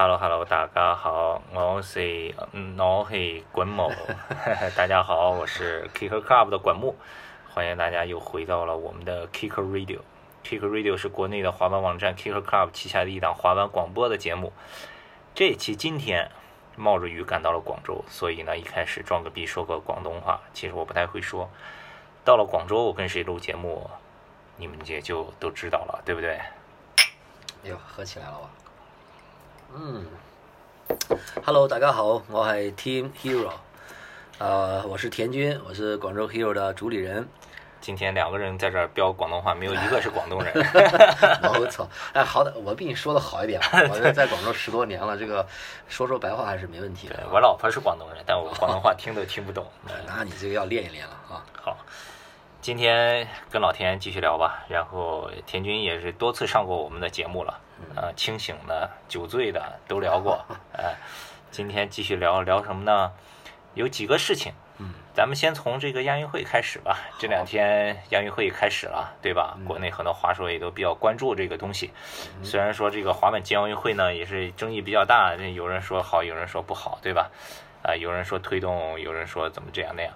Hello Hello，大家好，我是我是滚木，大家好，我是 Kicker Club 的滚木，欢迎大家又回到了我们的 Kicker Radio。Kicker Radio 是国内的滑板网站 Kicker Club 旗下的一档滑板广播的节目。这期今天冒着雨赶到了广州，所以呢一开始装个逼说个广东话，其实我不太会说。到了广州，我跟谁录节目，你们也就都知道了，对不对？哎呦，喝起来了吧？嗯，Hello，大家好，我係 Team Hero，呃，我是田军，我是广州 Hero 的主理人。今天两个人在这儿飙广东话，没有一个是广东人。我操！哎，好的，我比你说的好一点。我在广州十多年了，这个说说白话还是没问题的。我老婆是广东人，但我广东话听都听不懂。那你这个要练一练了啊。好。今天跟老田继续聊吧，然后田军也是多次上过我们的节目了，呃，清醒的、酒醉的都聊过，哎，今天继续聊聊什么呢？有几个事情，嗯，咱们先从这个亚运会开始吧。这两天亚运会开始了，对吧？国内很多滑手也都比较关注这个东西。虽然说这个滑板进奥运会呢，也是争议比较大，有人说好，有人说不好，对吧？啊，有人说推动，有人说怎么这样那样。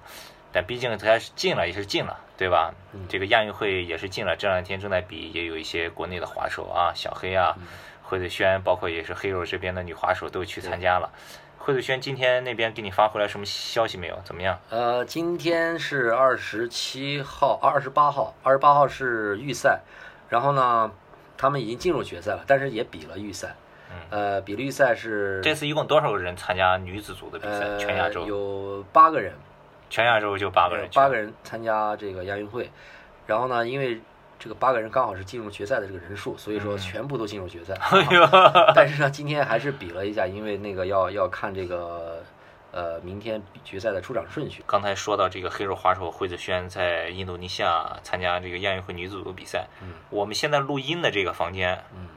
但毕竟它进了也是进了，对吧？这个亚运会也是进了，这两天正在比，也有一些国内的滑手啊，小黑啊，惠子轩，包括也是黑肉这边的女滑手都去参加了。惠子轩今天那边给你发回来什么消息没有？怎么样？呃，今天是二十七号，二十八号，二十八号是预赛，然后呢，他们已经进入决赛了，但是也比了预赛。呃，比了预赛是这次一共多少个人参加女子组的比赛？全亚洲有八个人。全亚洲就八个人，八个人参加这个亚运会，然后呢，因为这个八个人刚好是进入决赛的这个人数，所以说全部都进入决赛。但是呢，今天还是比了一下，因为那个要要看这个呃明天决赛的出场顺序。刚才说到这个黑手滑手惠子轩在印度尼西亚参加这个亚运会女子组比赛，嗯，我们现在录音的这个房间，嗯。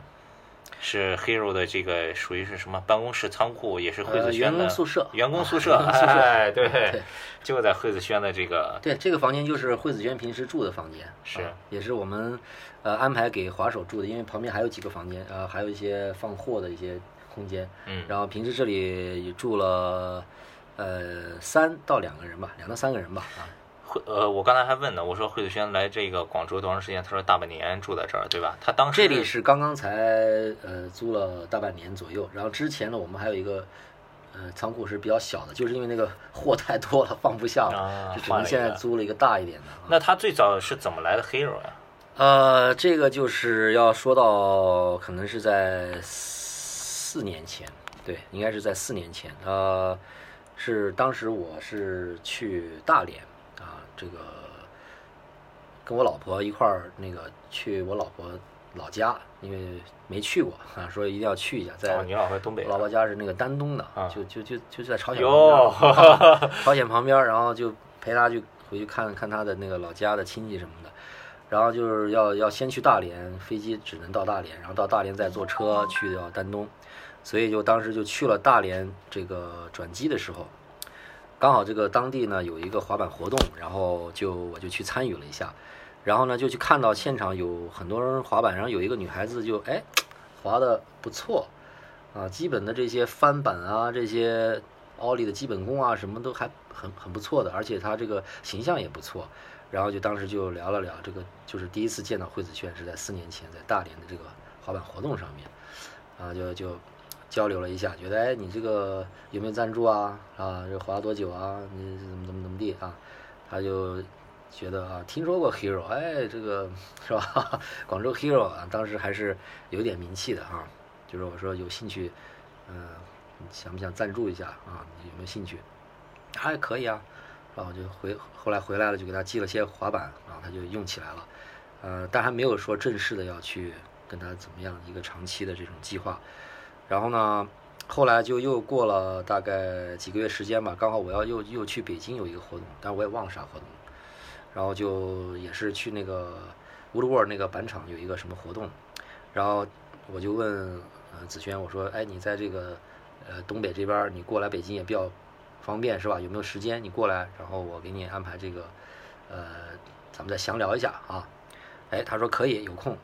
是 Hero 的这个属于是什么办公室仓库，也是惠子轩的员工宿舍。员工宿舍，哎，对，就在惠子轩的这个。对，这个房间就是惠子轩平时住的房间，是，也是我们呃安排给滑手住的，因为旁边还有几个房间，呃，还有一些放货的一些空间。嗯。然后平时这里也住了呃三到两个人吧，两到三个人吧，啊。呃，我刚才还问呢，我说惠子轩来这个广州多长时间？他说大半年住在这儿，对吧？他当时这里是刚刚才呃租了大半年左右，然后之前呢，我们还有一个呃仓库是比较小的，就是因为那个 货太多了放不下了，就只能现在租了一个大一点的。那他最早是怎么来的 Hero 呀？呃，这个就是要说到可能是在四年前，对，应该是在四年前，呃，是当时我是去大连。这个跟我老婆一块儿那个去我老婆老家，因为没去过啊，说一定要去一下。在你老婆东北，我老婆家是那个丹东的，就就就就在朝鲜旁边，朝鲜旁边，然后就陪她去回去看看她的那个老家的亲戚什么的。然后就是要要先去大连，飞机只能到大连，然后到大连再坐车去到丹东，所以就当时就去了大连。这个转机的时候。刚好这个当地呢有一个滑板活动，然后就我就去参与了一下，然后呢就去看到现场有很多人滑板，然后有一个女孩子就哎滑的不错。啊，基本的这些翻板啊，这些奥利的基本功啊，什么都还很很不错的，而且她这个形象也不错，然后就当时就聊了聊这个，就是第一次见到惠子轩是在四年前在大连的这个滑板活动上面，啊就就。交流了一下，觉得哎，你这个有没有赞助啊？啊，这滑多久啊？你怎么怎么怎么地啊？他就觉得啊，听说过 Hero，哎，这个是吧？广州 Hero 啊，当时还是有点名气的哈。就是我说有兴趣，嗯，想不想赞助一下啊？有没有兴趣？还可以啊。然后就回后来回来了，就给他寄了些滑板，然后他就用起来了。呃，但还没有说正式的要去跟他怎么样一个长期的这种计划。然后呢，后来就又过了大概几个月时间吧，刚好我要又又去北京有一个活动，但是我也忘了啥活动。然后就也是去那个 Woodward 那个板厂有一个什么活动，然后我就问呃子轩，我说，哎，你在这个呃东北这边，你过来北京也比较方便是吧？有没有时间你过来，然后我给你安排这个，呃，咱们再详聊一下啊。哎，他说可以，有空。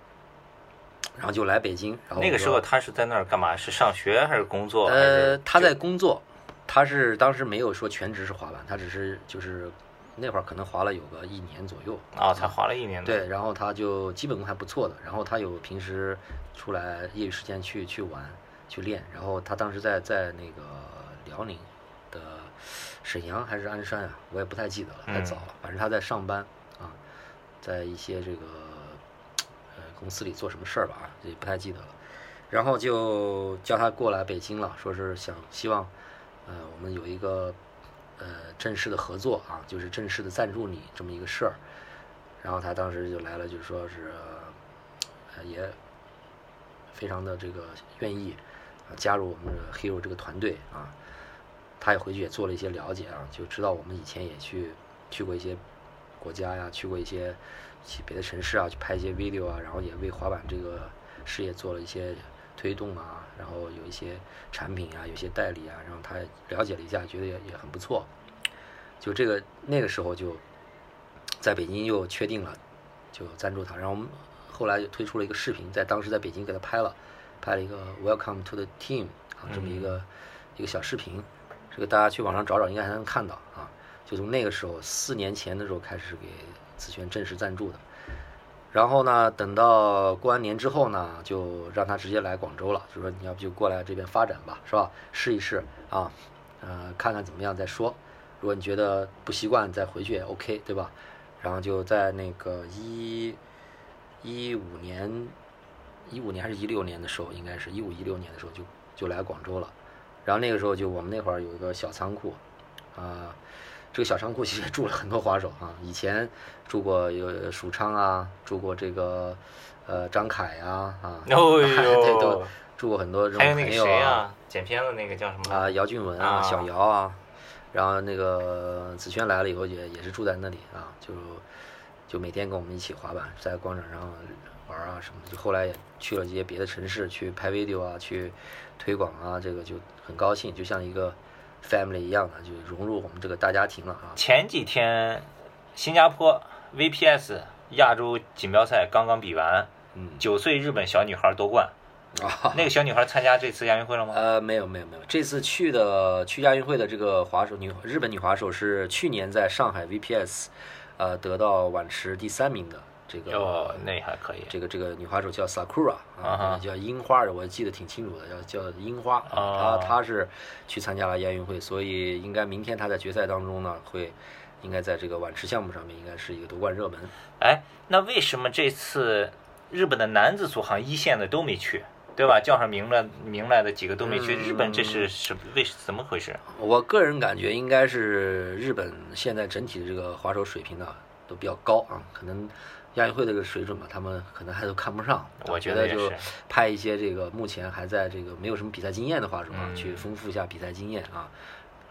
然后就来北京。然后那个时候他是在那儿干嘛？是上学还是工作？呃，他在工作，他是当时没有说全职是滑板，他只是就是那会儿可能滑了有个一年左右啊，才滑了一年。对，然后他就基本功还不错的，然后他有平时出来业余时间去去玩去练，然后他当时在在那个辽宁的沈阳还是鞍山啊，我也不太记得了，太早了，反正他在上班啊，在一些这个。公司里做什么事儿吧啊，也不太记得了，然后就叫他过来北京了，说是想希望，呃，我们有一个呃正式的合作啊，就是正式的赞助你这么一个事儿，然后他当时就来了，就说是，呃，也非常的这个愿意加入我们 Hero 这个团队啊，他也回去也做了一些了解啊，就知道我们以前也去去过一些国家呀，去过一些。去别的城市啊，去拍一些 video 啊，然后也为滑板这个事业做了一些推动啊，然后有一些产品啊，有些代理啊，然后他了解了一下，觉得也也很不错。就这个那个时候就在北京又确定了，就赞助他。然后我们后来就推出了一个视频，在当时在北京给他拍了，拍了一个 Welcome to the Team 啊这么一个一个小视频，这个大家去网上找找，应该还能看到啊。就从那个时候四年前的时候开始给。紫萱正式赞助的，然后呢，等到过完年之后呢，就让他直接来广州了，就说你要不就过来这边发展吧，是吧？试一试啊，呃，看看怎么样再说。如果你觉得不习惯，再回去也 OK，对吧？然后就在那个一一五年，一五年还是一六年的时候，应该是一五一六年的时候就就来广州了。然后那个时候就我们那会儿有一个小仓库，啊。这个小仓库其实住了很多滑手啊，以前住过有蜀昌啊，住过这个呃张凯啊啊，对都住过很多这种朋友啊。剪片子那个叫什么啊？姚俊文啊，小姚啊，然后那个子轩来了以后也也是住在那里啊，就就每天跟我们一起滑板，在广场上玩啊什么的。就后来也去了这些别的城市去拍 video 啊，去推广啊，这个就很高兴，就像一个。Family 一样的就融入我们这个大家庭了啊！前几天新加坡 VPS 亚洲锦标赛刚刚比完，嗯，九岁日本小女孩夺冠啊！那个小女孩参加这次亚运会了吗？呃，没有没有没有，这次去的去亚运会的这个滑手女日本女滑手是去年在上海 VPS，呃，得到碗池第三名的。这个哦，那还可以。这个这个女滑手叫 Sakura 啊，叫樱花，我记得挺清楚的，叫叫樱花。啊她她是去参加了亚运会，所以应该明天她在决赛当中呢，会应该在这个碗池项目上面应该是一个夺冠热门。哎，那为什么这次日本的男子组好像一线的都没去，对吧？叫上名来名来的几个都没去，日本这是什为怎么回事？我个人感觉应该是日本现在整体的这个滑手水平呢都比较高啊，可能。亚运会这个水准吧，他们可能还都看不上。我觉得就派一些这个目前还在这个没有什么比赛经验的话手啊，去丰富一下比赛经验啊。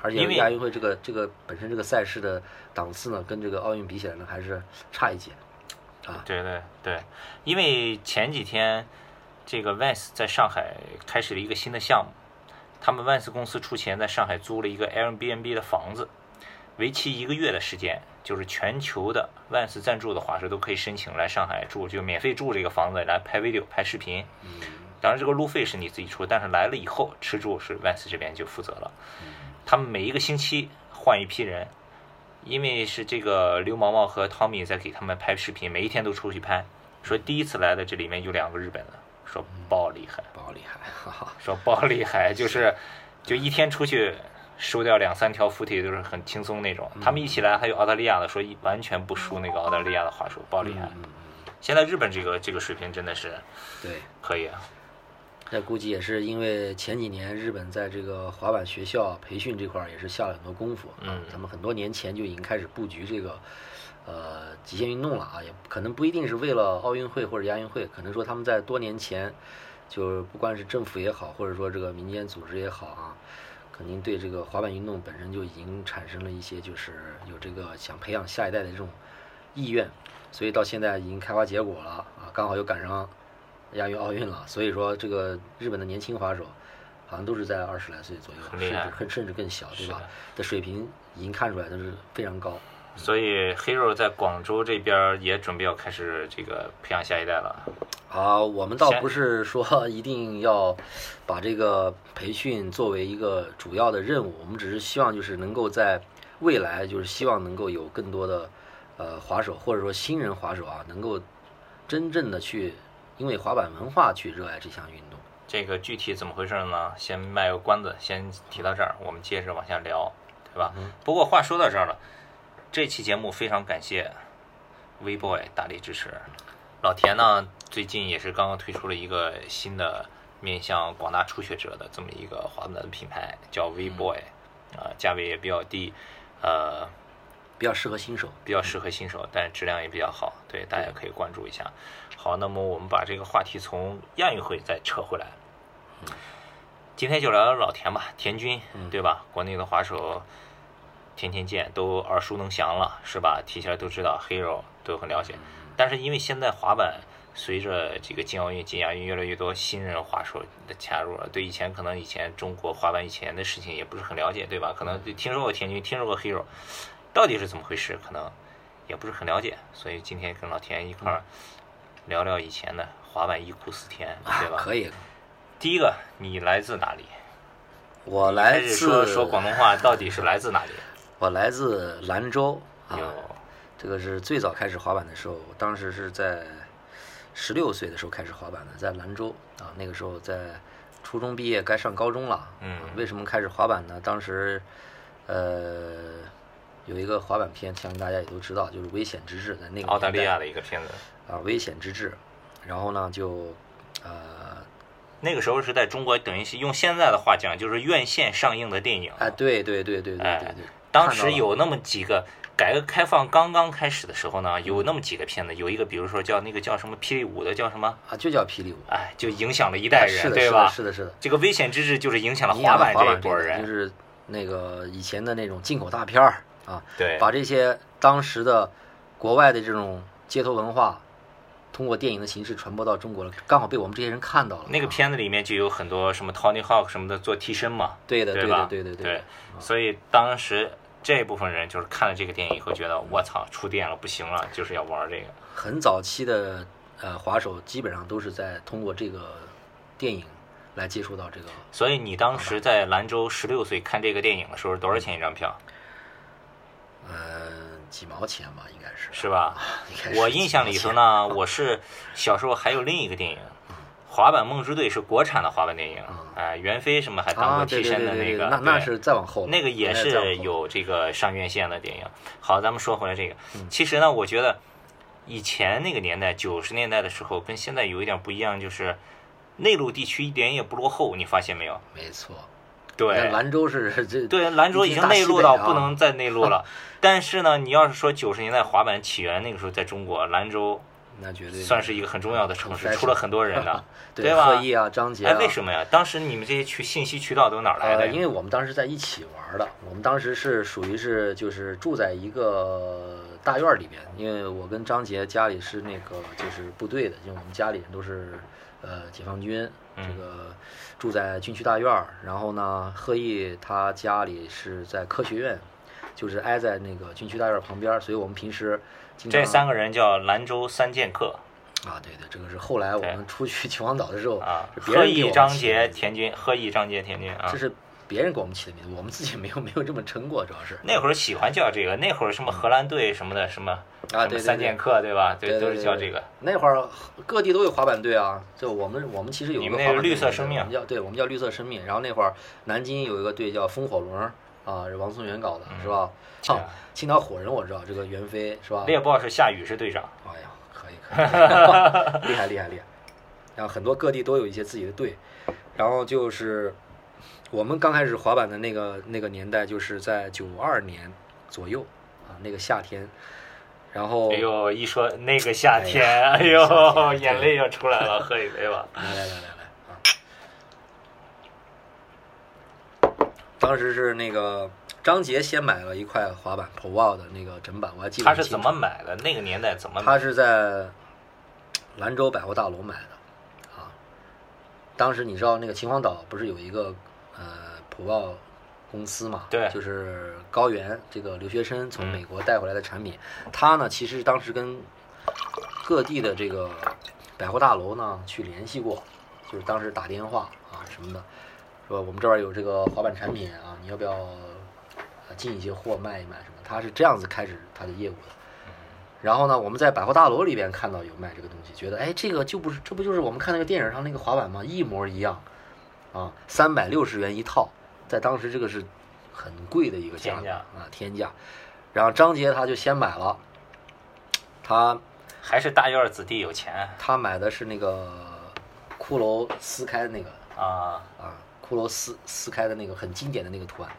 而且亚运会这个这个本身这个赛事的档次呢，跟这个奥运比起来呢，还是差一截啊。对对对，因为前几天这个 Vans 在上海开始了一个新的项目，他们 Vans 公司出钱在上海租了一个 Airbnb 的房子，为期一个月的时间。就是全球的万斯赞助的滑手都可以申请来上海住，就免费住这个房子来拍 video 拍视频。嗯，当然这个路费是你自己出，但是来了以后吃住是万斯这边就负责了。他们每一个星期换一批人，因为是这个刘毛毛和汤米在给他们拍视频，每一天都出去拍。说第一次来的这里面有两个日本的，说爆厉害，爆厉害，说爆厉害，就是就一天出去。收掉两三条附体都是很轻松那种，他们一起来还有澳大利亚的说完全不输那个澳大利亚的话术，爆厉害。现在日本这个这个水平真的是，对，可以啊。那估计也是因为前几年日本在这个滑板学校培训这块也是下了很多功夫，嗯，他们很多年前就已经开始布局这个，呃，极限运动了啊，也可能不一定是为了奥运会或者亚运会，可能说他们在多年前，就不管是政府也好，或者说这个民间组织也好啊。肯定对这个滑板运动本身就已经产生了一些，就是有这个想培养下一代的这种意愿，所以到现在已经开花结果了啊！刚好又赶上亚运、奥运了，所以说这个日本的年轻滑手好像都是在二十来岁左右，甚至甚至更小，对吧？的水平已经看出来都是非常高。所以 Hero 在广州这边也准备要开始这个培养下一代了。啊，我们倒不是说一定要把这个培训作为一个主要的任务，我们只是希望就是能够在未来，就是希望能够有更多的呃滑手或者说新人滑手啊，能够真正的去因为滑板文化去热爱这项运动。这个具体怎么回事呢？先卖个关子，先提到这儿，我们接着往下聊，对吧？不过话说到这儿了，这期节目非常感谢 V Boy 大力支持。老田呢，最近也是刚刚推出了一个新的面向广大初学者的这么一个滑板的品牌，叫 V Boy，啊，价位也比较低，呃，比较适合新手，比较适合新手，但是质量也比较好，对，大家可以关注一下。好，那么我们把这个话题从亚运会再扯回来，今天就聊聊老田吧，田军，对吧？国内的滑手，天天见，都耳熟能详了，是吧？提起来都知道，Hero 都很了解。但是因为现在滑板随着这个进奥运、金亚运，越来越多新人滑手的加入了，对以前可能以前中国滑板以前的事情也不是很了解，对吧？可能听说过田军，听说过 Hero，到底是怎么回事？可能也不是很了解。所以今天跟老田一块儿聊聊以前的滑板忆苦思甜，对吧？可以。第一个，你来自哪里？我来自说说广东话，到底是来自哪里？我来自兰州啊。这个是最早开始滑板的时候，当时是在十六岁的时候开始滑板的，在兰州啊，那个时候在初中毕业该上高中了。嗯，为什么开始滑板呢？当时呃有一个滑板片，相信大家也都知道，就是《危险之至》在那个澳大利亚的一个片子啊，《危险之至》。然后呢，就呃那个时候是在中国，等于是用现在的话讲，就是院线上映的电影。哎，对对对对对对对，当时有那么几个。改革开放刚刚开始的时候呢，有那么几个片子，有一个比如说叫那个叫什么霹雳舞的叫什么啊，就叫霹雳舞，哎，就影响了一代人，对吧？是的，是的。这个危险之至就是影响了滑板这一波人，就是那个以前的那种进口大片儿啊，对，把这些当时的国外的这种街头文化，通过电影的形式传播到中国了，刚好被我们这些人看到了。那个片子里面就有很多什么 Tony Hawk 什么的做替身嘛，对的，对吧？对对对对，所以当时。这部分人就是看了这个电影以后，觉得我操，触电了，不行了，就是要玩这个。很早期的呃滑手基本上都是在通过这个电影来接触到这个。所以你当时在兰州十六岁看这个电影的时候，多少钱一张票？呃，几毛钱吧，应该是。是吧？我印象里头呢，我是小时候还有另一个电影。滑板梦之队是国产的滑板电影，哎，袁飞什么还当过替身的那个，那那是再往后，那个也是有这个上院线的电影。好，咱们说回来这个，其实呢，我觉得以前那个年代，九十年代的时候，跟现在有一点不一样，就是内陆地区一点也不落后，你发现没有？没错，对，兰州是这，对，兰州已经内陆到不能再内陆了。但是呢，你要是说九十年代滑板起源那个时候，在中国兰州。那绝对算是一个很重要的城市，出了很多人的，对吧？贺毅啊，张杰。哎，为什么呀？当时你们这些渠信息渠道都哪来的？因为我们当时在一起玩的，我们当时是属于是就是住在一个大院里边，因为我跟张杰家里是那个就是部队的，因为我们家里人都是呃解放军，这个住在军区大院然后呢，贺毅他家里是在科学院，就是挨在那个军区大院旁边，所以我们平时。这三个人叫兰州三剑客，啊，对对，这个是后来我们出去秦皇岛的时候啊，贺毅、张杰、田军，贺毅、张杰、田军啊，这是别人给我们起的名字，我们自己没有没有这么称过，主要是。那会儿喜欢叫这个，那会儿什么荷兰队什么的什么啊，对三剑客对吧？对，都是叫这个。那会儿各地都有滑板队啊，就我们我们其实有个滑板绿色生命，叫对，我们叫绿色生命。然后那会儿南京有一个队叫风火轮啊，是王松元搞的，是吧？啊，青岛火人我知道，这个袁飞是吧？猎豹是夏雨是队长。哎呀，可以可以，厉害厉害厉害。然后很多各地都有一些自己的队，然后就是我们刚开始滑板的那个那个年代，就是在九二年左右啊，那个夏天。然后，哎呦，一说那个夏天，哎呦，眼泪要出来了，喝一杯吧。来来来来来啊！当时是那个。张杰先买了一块滑板 p o 的那个整板，我还记得。他是怎么买的？那个年代怎么？他是在兰州百货大楼买的，啊，当时你知道那个秦皇岛不是有一个呃普 o 公司嘛？对，就是高原这个留学生从美国带回来的产品。他呢，其实当时跟各地的这个百货大楼呢去联系过，就是当时打电话啊什么的，说我们这边有这个滑板产品啊，你要不要进一些货卖一卖什么？他是这样子开始他的业务的。然后呢，我们在百货大楼里边看到有卖这个东西，觉得哎，这个就不是，这不就是我们看那个电影上那个滑板吗？一模一样，啊，三百六十元一套，在当时这个是很贵的一个价格啊，天价。然后张杰他就先买了，他还是大院子弟有钱，他买的是那个骷髅撕开的那个啊啊，骷髅撕撕开的那个很经典的那个图案。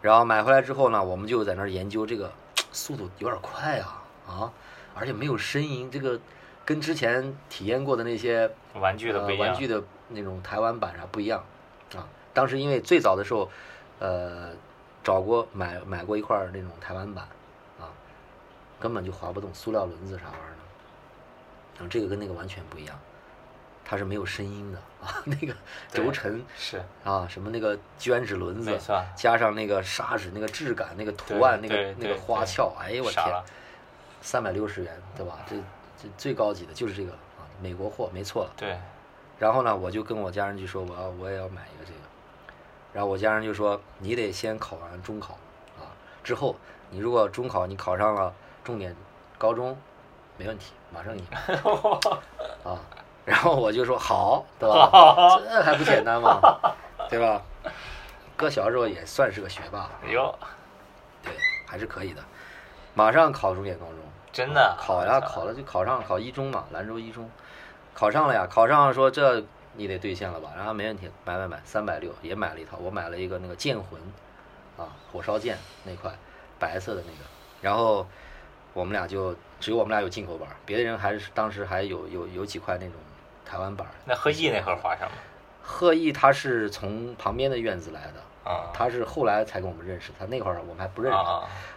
然后买回来之后呢，我们就在那儿研究这个速度有点快啊。啊，而且没有声音，这个跟之前体验过的那些玩具的玩具的那种台湾版啥不一样啊。当时因为最早的时候，呃，找过买买过一块那种台湾版啊，根本就滑不动，塑料轮子啥玩意儿的。然后这个跟那个完全不一样，它是没有声音的 啊。那个轴承是啊，什么那个卷纸轮子，加上那个砂纸那个质感，那个图案，那个那个花俏，哎呦我天！三百六十元，对吧？这这最高级的就是这个啊，美国货，没错了。对。然后呢，我就跟我家人就说，我要我也要买一个这个。然后我家人就说，你得先考完中考啊，之后你如果中考你考上了重点高中，没问题，马上给你 啊。然后我就说好，对吧？这还不简单吗？对吧？哥小时候也算是个学霸。哟。对，还是可以的。马上考重点高中，真的考呀，考了就考上，考一中嘛，兰州一中，考上了呀，考上说这你得兑现了吧，然后没问题，买买买，三百六也买了一套，我买了一个那个剑魂，啊，火烧剑那块，白色的那个，然后我们俩就只有我们俩有进口版，别的人还是当时还有有有几块那种台湾板。那贺毅那会儿滑上吗？贺毅他是从旁边的院子来的。啊，他是后来才跟我们认识，他那会儿我们还不认识。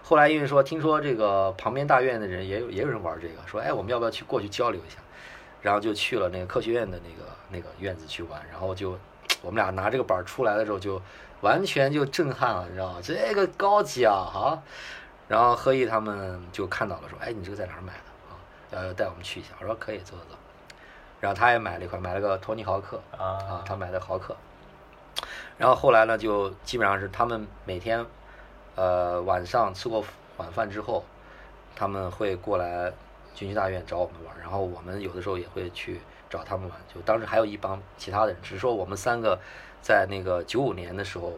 后来因为说听说这个旁边大院的人也有也有人玩这个，说哎我们要不要去过去交流一下？然后就去了那个科学院的那个那个院子去玩，然后就我们俩拿这个板出来的时候就完全就震撼了，你知道吗？这个高级啊哈！然后贺毅他们就看到了，说哎你这个在哪儿买的啊？要要带我们去一下。我说可以，走走走。然后他也买了一块，买了个托尼豪克啊，他买的豪克。然后后来呢，就基本上是他们每天，呃，晚上吃过晚饭之后，他们会过来军区大院找我们玩，然后我们有的时候也会去找他们玩。就当时还有一帮其他的人，只是说我们三个在那个九五年的时候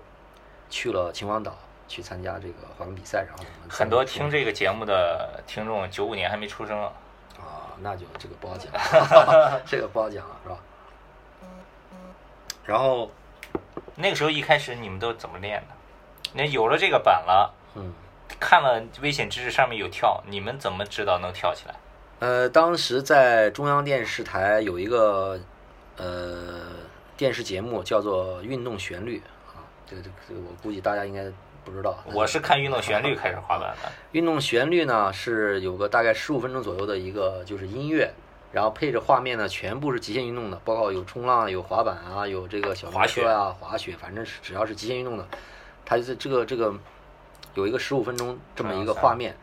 去了秦皇岛去参加这个滑冰比赛，然后我们很多听这个节目的听众九五年还没出生啊，那就这个不好讲，这个不好讲了，是吧？然后。那个时候一开始你们都怎么练的？那有了这个板了，嗯，看了危险知识上面有跳，你们怎么知道能跳起来？呃，当时在中央电视台有一个呃电视节目叫做《运动旋律》啊，这个这个这个我估计大家应该不知道。我是看《运动旋律》开始滑板的。《运动旋律》呢是有个大概十五分钟左右的一个就是音乐。然后配着画面呢，全部是极限运动的，包括有冲浪、有滑板啊，有这个小滑雪啊、滑雪，反正是只要是极限运动的，它就是这个这个有一个十五分钟这么一个画面。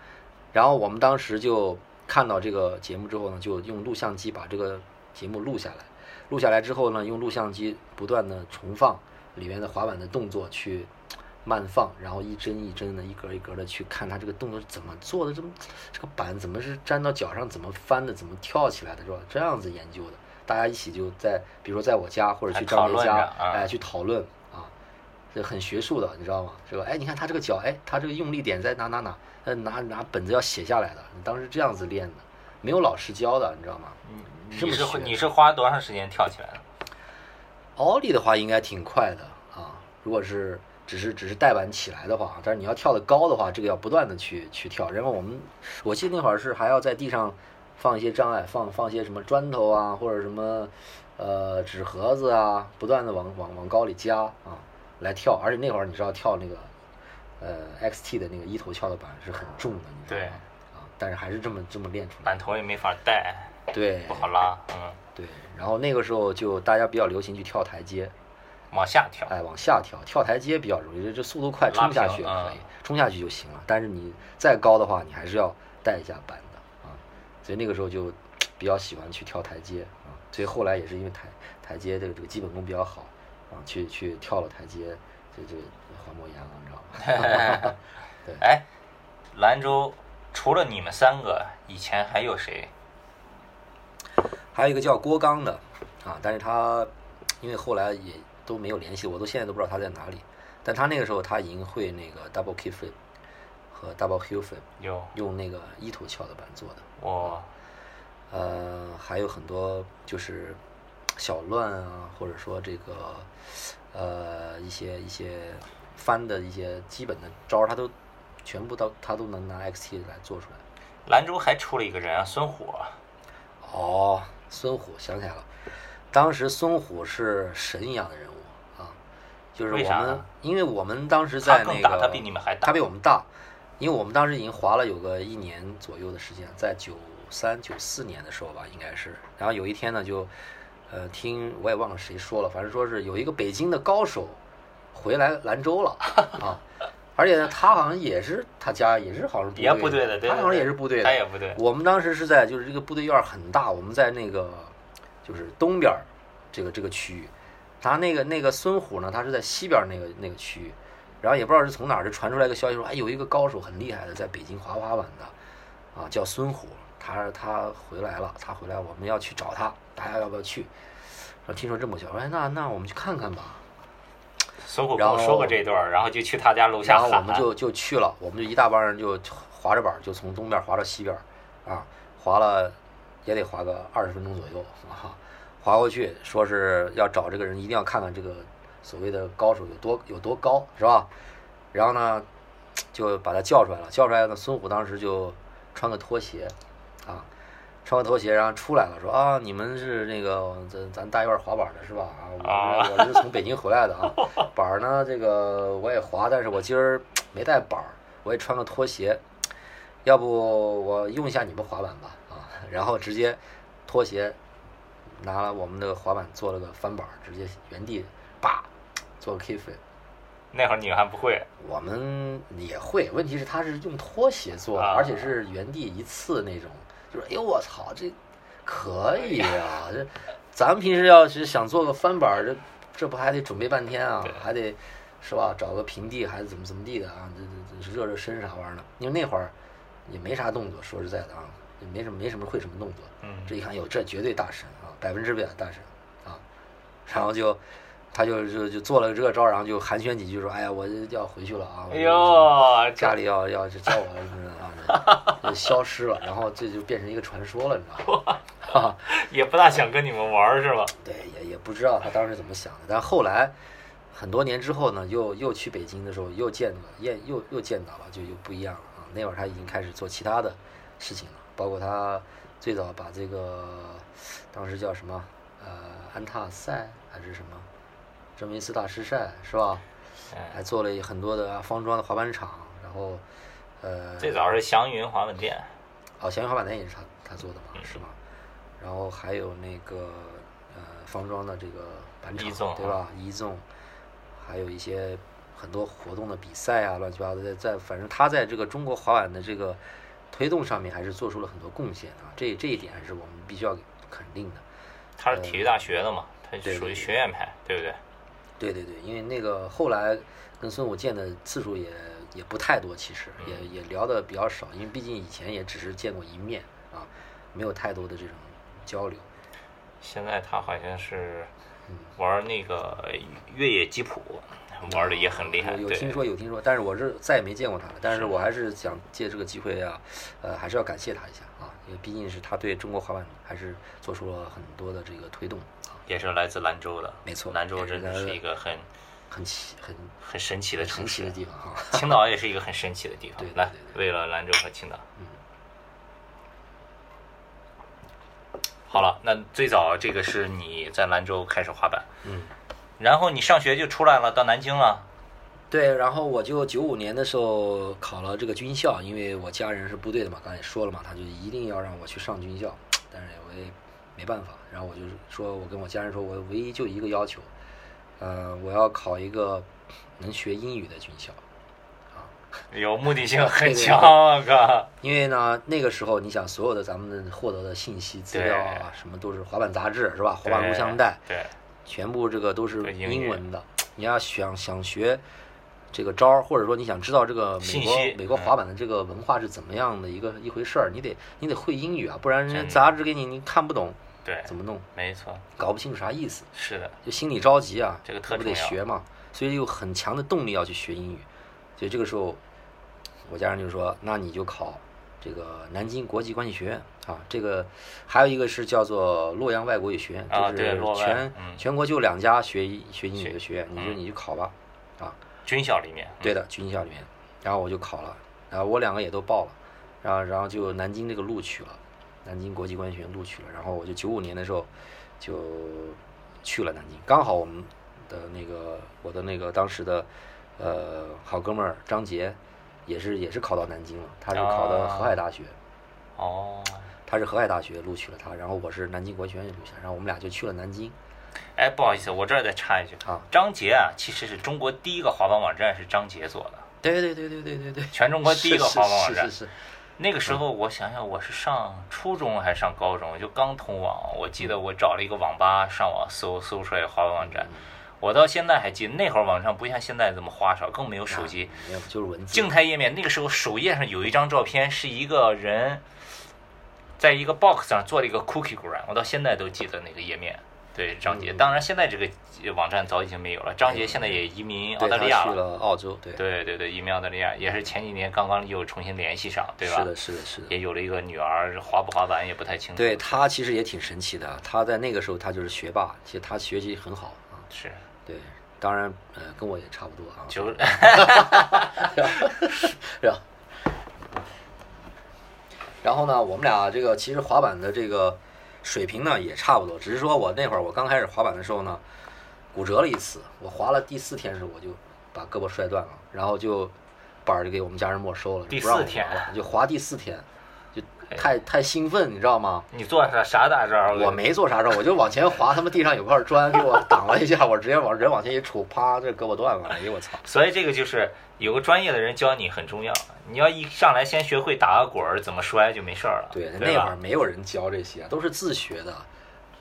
然后我们当时就看到这个节目之后呢，就用录像机把这个节目录下来。录下来之后呢，用录像机不断的重放里面的滑板的动作去。慢放，然后一帧一帧的，一格一格的去看他这个动作是怎么做的，这么这个板怎么是粘到脚上，怎么翻的，怎么跳起来的，是吧？这样子研究的，大家一起就在，比如说在我家或者去张杰家，哎，去讨论啊，这很学术的，你知道吗？是吧？哎，你看他这个脚，哎，他这个用力点在哪哪哪，呃，拿拿本子要写下来的，你当时这样子练的，没有老师教的，你知道吗？你是你是花多长时间跳起来的？奥利的话应该挺快的啊，如果是。只是只是带板起来的话，但是你要跳得高的话，这个要不断的去去跳。然后我们，我记得那会儿是还要在地上放一些障碍，放放些什么砖头啊，或者什么呃纸盒子啊，不断的往往往高里加啊来跳。而且那会儿你知道跳那个呃 XT 的那个一头翘的板是很重的，你知道吗？啊，但是还是这么这么练出来。板头也没法带，对，不好拉，嗯，对。然后那个时候就大家比较流行去跳台阶。往下跳，哎，往下跳，跳台阶比较容易，这这速度快，冲下去也可以，冲下去就行了。但是你再高的话，你还是要带一下板的啊。所以那个时候就比较喜欢去跳台阶啊，所以后来也是因为台台阶这个这个基本功比较好啊，去去跳了台阶，这这环摩岩了，你知道吗？对，哎，兰州除了你们三个，以前还有谁？还有一个叫郭刚的啊，但是他因为后来也都没有联系，我都现在都不知道他在哪里。但他那个时候他已经会那个 double kick flip 和 double heel flip，有用那个一头翘的板做的。哇，呃，还有很多就是小乱啊，或者说这个呃一些一些翻的一些基本的招，他都全部都他都能拿 XT 来做出来。兰州还出了一个人啊，孙虎。哦，孙虎想起来了，当时孙虎是神一样的人物啊，就是我们，因为我们当时在那个，他比你们还大，他比我们大，因为我们当时已经滑了有个一年左右的时间，在九三九四年的时候吧，应该是，然后有一天呢，就呃听我也忘了谁说了，反正说是有一个北京的高手回来兰州了啊。而且呢，他好像也是他家也是好像也部队的，他好像也是部队的，他也部队。我们当时是在就是这个部队院很大，我们在那个就是东边这个这个区域，他那个那个孙虎呢，他是在西边那个那个区域，然后也不知道是从哪儿就传出来个消息说，哎，有一个高手很厉害的，在北京滑滑板的，啊，叫孙虎，他他回来了，他回来我们要去找他，大家要不要去？说听说这么巧，说哎，那那我们去看看吧。孙虎跟我说过这段，然后就去他家楼下然后我们就就去了，我们就一大帮人就滑着板，就从东边滑到西边，啊，滑了也得滑个二十分钟左右啊，滑过去说是要找这个人，一定要看看这个所谓的高手有多有多高，是吧？然后呢，就把他叫出来了，叫出来呢，孙虎当时就穿个拖鞋，啊。穿个拖鞋，然后出来了，说啊，你们是那个咱咱大院滑板的是吧？啊，我我是从北京回来的啊。板儿呢，这个我也滑，但是我今儿没带板儿，我也穿个拖鞋，要不我用一下你们滑板吧？啊，然后直接拖鞋拿了我们的滑板做了个翻板，直接原地叭做个 K 飞。那会儿你还不会？我们也会，问题是他是用拖鞋做的，而且是原地一次那种。就是：“哎呦，我操，这可以啊！这咱们平时要是想做个翻板，这这不还得准备半天啊？还得是吧？找个平地还是怎么怎么地的啊？这这这热热身啥玩意儿的？因为那会儿也没啥动作，说实在的啊，也没什么没什么会什么动作。嗯，这一看，哟，这绝对大神啊，百分之百大神啊！然后就。”他就就就做了这个招，然后就寒暄几句，说：“哎呀，我要回去了啊！哎呦，家里要要叫我什么啊，消失了。然后这就变成一个传说了，你知道吗？也不大想跟你们玩是吧？对，也也不知道他当时怎么想的。但后来很多年之后呢，又又去北京的时候，又见了，又又又见到了，就又不一样了啊。那会儿他已经开始做其他的事情了，包括他最早把这个当时叫什么呃安踏赛还是什么。证明斯大师赛是吧？还做了很多的方庄的滑板场，然后，呃，最早是祥云滑板店，哦，祥云滑板店也是他他做的嘛，是吗？然后还有那个呃方庄的这个板场，对吧？一纵，还有一些很多活动的比赛啊，乱七八糟的，在反正他在这个中国滑板的这个推动上面还是做出了很多贡献啊，这这一点还是我们必须要肯定的。他是体育大学的嘛，他属于学院派，对不对？对对对，因为那个后来跟孙武见的次数也也不太多，其实也也聊的比较少，因为毕竟以前也只是见过一面啊，没有太多的这种交流。现在他好像是玩那个越野吉普，玩的也很厉害。有听说有听说，但是我是再也没见过他了。但是我还是想借这个机会啊，呃，还是要感谢他一下啊，因为毕竟是他对中国滑板还是做出了很多的这个推动。也是来自兰州的，没错，兰州真的是一个很很奇、很很神奇的城市的地方啊。青岛也是一个很神奇的地方。对，来，为了兰州和青岛。嗯。好了，那最早这个是你在兰州开始滑板，嗯，然后你上学就出来了，到南京了。对，然后我就九五年的时候考了这个军校，因为我家人是部队的嘛，刚才也说了嘛，他就一定要让我去上军校，但是我也。没办法，然后我就说，我跟我家人说，我唯一就一个要求，呃，我要考一个能学英语的军校，啊，有目的性 很强啊，哥。因为呢，那个时候你想，所有的咱们获得的信息资料啊，什么都是滑板杂志是吧？滑板录像带，对，全部这个都是英文的。你要想想学这个招儿，或者说你想知道这个美国美国滑板的这个文化是怎么样的一个一回事儿，你得你得会英语啊，不然人家杂志给你你看不懂。对，怎么弄？没错，搞不清楚啥意思。是的，就心里着急啊，这个特不得学嘛，所以有很强的动力要去学英语。所以这个时候，我家人就说：“那你就考这个南京国际关系学院啊。”这个还有一个是叫做洛阳外国语学院，就是全全国就两家学学英语的学院，你就你就考吧，啊，军校里面，对的，军校里面。然后我就考了，然后我两个也都报了，然后然后就南京这个录取了。南京国际关系学院录取了，然后我就九五年的时候就去了南京，刚好我们的那个我的那个当时的呃好哥们儿张杰也是也是考到南京了，他是考的河海大学，哦，他是河海大学录取了他，然后我是南京国学院录取，然后我们俩就去了南京。哎，不好意思，我这儿再插一句啊，张杰啊，其实是中国第一个滑板网站是张杰做的，对对对对对对对，全中国第一个滑板网站。是是是。那个时候，我想想，我是上初中还是上高中，就刚通网。我记得我找了一个网吧，上网搜搜出来滑板网站。我到现在还记得，那会儿网上不像现在这么花哨，更没有手机，没有就是文字静态页面。那个时候首页上有一张照片，是一个人在一个 box 上做了一个 cookie 管，我到现在都记得那个页面。对张杰，当然现在这个网站早已经没有了。张杰现在也移民澳大利亚了，去了澳洲。对对对对，移民澳大利亚也是前几年刚刚又重新联系上，对吧？是的，是的，是的。也有了一个女儿，滑不滑板也不太清楚。对他其实也挺神奇的，他在那个时候他就是学霸，其实他学习很好啊。是。对，当然呃跟我也差不多啊。就。是吧？然后呢，我们俩这个其实滑板的这个。水平呢也差不多，只是说我那会儿我刚开始滑板的时候呢，骨折了一次。我滑了第四天时，我就把胳膊摔断了，然后就板儿就给我们家人没收了，不让我滑了。就滑第四天，就太太兴奋，你知道吗？你做啥啥大招？我没做啥招，我就往前滑，他们地上有块砖给我挡了一下，我直接往人往前一杵，啪，这胳膊断了。哎呦我操！所以这个就是有个专业的人教你很重要。你要一上来先学会打个滚儿，怎么摔就没事儿了。对，那会儿没有人教这些，都是自学的。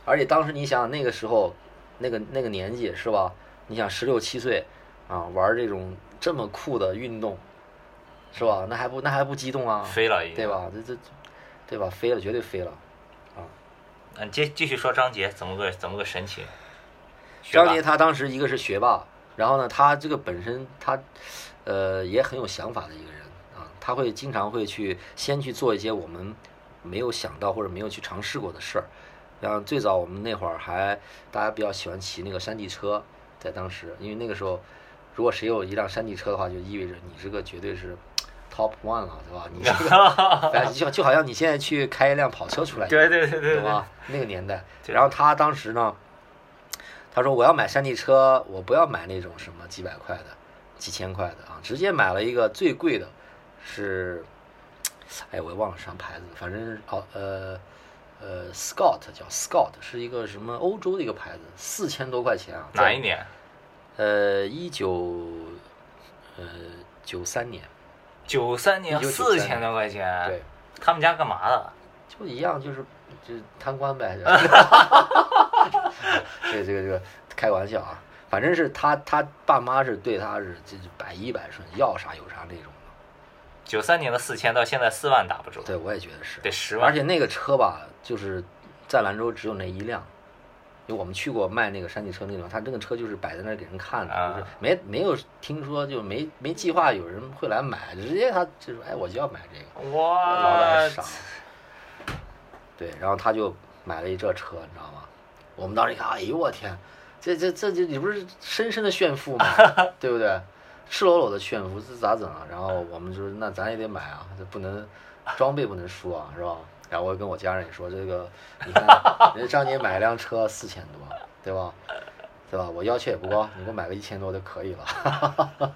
而且当时你想那个时候，那个那个年纪是吧？你想十六七岁啊，玩这种这么酷的运动，是吧？那还不那还不激动啊？飞了，对吧？这这，对吧？飞了，绝对飞了，啊！嗯，接继续说张杰怎么个怎么个神奇？张杰他当时一个是学霸，然后呢，他这个本身他呃也很有想法的一个人啊。他会经常会去先去做一些我们没有想到或者没有去尝试过的事儿，像最早我们那会儿还大家比较喜欢骑那个山地车，在当时，因为那个时候如果谁有一辆山地车的话，就意味着你这个绝对是 top one 了，对吧？你这个 就就好像你现在去开一辆跑车出来，对对对对，对吧？那个年代，然后他当时呢，他说我要买山地车，我不要买那种什么几百块的、几千块的啊，直接买了一个最贵的。是，哎，我也忘了啥牌子，反正哦，呃，呃，Scott 叫 Scott，是一个什么欧洲的一个牌子，四千多块钱啊。哪一年？呃，一九，呃，九三年。九三年，四千多块钱。对。他们家干嘛的？就一样，就是就贪官呗。这这个这个开玩笑啊，反正是他他爸妈是对他是这百依百顺，要啥有啥那种。九三年的四千到现在四万打不住，对我也觉得是得十万。而且那个车吧，就是在兰州只有那一辆，因为我们去过卖那个山地车那种，他这个车就是摆在那儿给人看的，就是没没有听说就没没计划有人会来买，直接他就说哎我就要买这个，哇，老板傻，对，然后他就买了一这车，你知道吗？我们当时一看，哎呦我天，这这这这你不是深深的炫富吗？对不对？赤裸裸的炫富，这咋整啊？然后我们就说，那咱也得买啊，这不能装备不能输啊，是吧？然后我跟我家人也说，这个你看，人家张姐买一辆车四千多，对吧？对吧？我要求也不高，你给我买个一千多就可以了。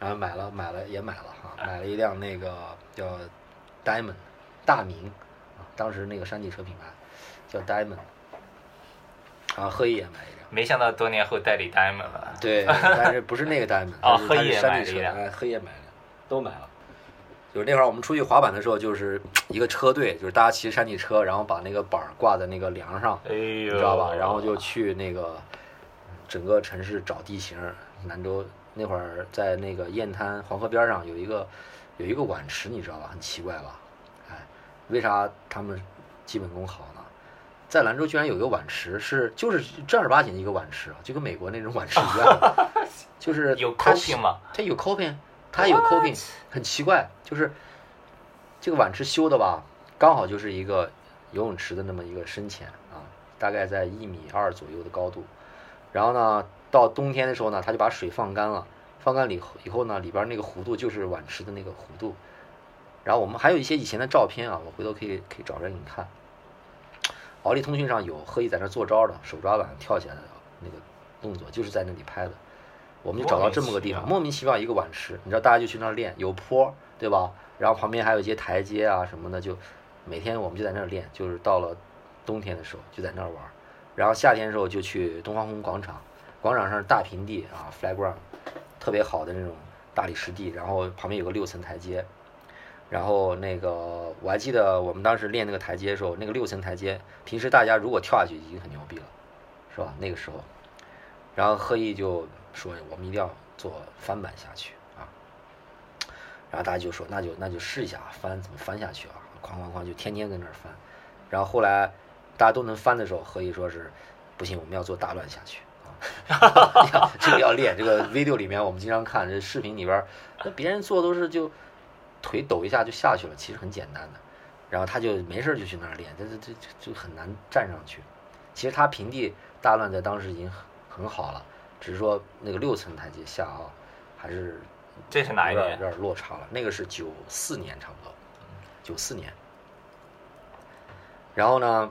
然后买了，买了也买了哈，买了一辆那个叫 Diamond 大明啊，当时那个山地车品牌叫 Diamond，啊，贺一也买一辆。没想到多年后代理 Diamond 了。对，但是不是那个 Diamond，啊，黑夜买了一辆，黑夜买的，都买了。就是那会儿我们出去滑板的时候，就是一个车队，就是大家骑山地车，然后把那个板儿挂在那个梁上，哎呦，你知道吧？然后就去那个整个城市找地形。兰州那会儿在那个雁滩黄河边上有一个有一个碗池，你知道吧？很奇怪吧？哎，为啥他们基本功好呢？在兰州居然有一个碗池，是就是正儿八经的一个碗池，就跟美国那种碗池一样，就是有 coping 吗？它有 coping，它有 coping，很奇怪，就是这个碗池修的吧，刚好就是一个游泳池的那么一个深浅啊，大概在一米二左右的高度。然后呢，到冬天的时候呢，他就把水放干了，放干了以后以后呢，里边那个弧度就是碗池的那个弧度。然后我们还有一些以前的照片啊，我回头可以可以找出来给你看。奥利通讯上有何毅在那做招的，手抓碗跳起来的那个动作，就是在那里拍的。我们就找到这么个地方，莫名其妙一个碗池，你知道大家就去那儿练，有坡，对吧？然后旁边还有一些台阶啊什么的，就每天我们就在那儿练，就是到了冬天的时候就在那儿玩，然后夏天的时候就去东方红广场，广场上是大平地啊，flat ground，特别好的那种大理石地，然后旁边有个六层台阶，然后那个我还记得我们当时练那个台阶的时候，那个六层台阶，平时大家如果跳下去已经很牛逼了，是吧？那个时候，然后贺毅就说我们一定要做翻板下去，然后大家就说那就那就试一下翻怎么翻下去啊，哐哐哐就天天跟那儿翻，然后后来大家都能翻的时候，贺毅说是不行，我们要做大乱下去啊，这个要练。这个 video 里面我们经常看，这视频里边那别人做都是就腿抖一下就下去了，其实很简单的，然后他就没事就去那儿练，这这这就很难站上去。其实他平地大乱在当时已经很很好了。只是说那个六层台阶下啊，还是这是哪一年？有点落差了。那个是九四年，差不多，九四年。然后呢，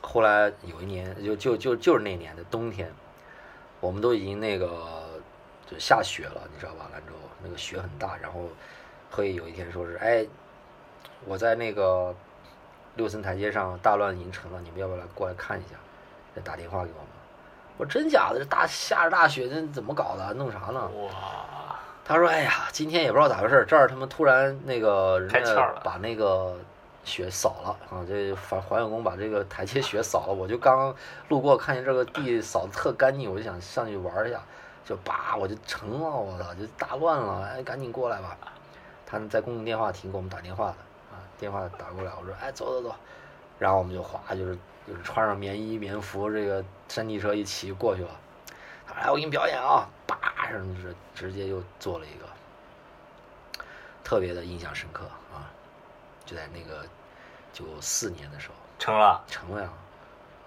后来有一年，就就就就是那年的冬天，我们都已经那个就下雪了，你知道吧？兰州那个雪很大。然后可以有一天说是，哎，我在那个六层台阶上大乱已经成了，你们要不要来过来看一下？再打电话给我。我说真假的？这大下着大雪，这怎么搞的？弄啥呢？哇！他说：“哎呀，今天也不知道咋回事，这儿他们突然那个人家把那个雪扫了啊！这环环卫工把这个台阶雪扫了。我就刚路过，看见这个地扫的特干净，我就想上去玩一下，就叭我就成了，我操，就大乱了！哎，赶紧过来吧！他们在公用电话亭给我们打电话的啊，电话打过来，我说：哎，走走走，然后我们就滑，就是就是穿上棉衣棉服，这个山地车一骑过去了。他说：哎，我给你表演啊！叭，上是直接就做了一个，特别的印象深刻啊！就在那个九四年的时候，成了，成了呀，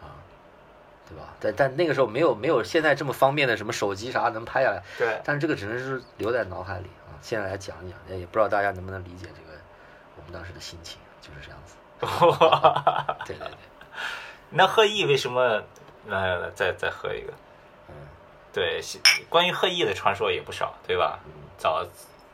啊，对吧？但但那个时候没有没有现在这么方便的什么手机啥能拍下来，对。但是这个只能是留在脑海里啊。现在来讲一讲，也不知道大家能不能理解这个我们当时的心情，就是这样子。对对对。那贺毅为什么？来来来，再再喝一个。嗯。对，关于贺毅的传说也不少，对吧？早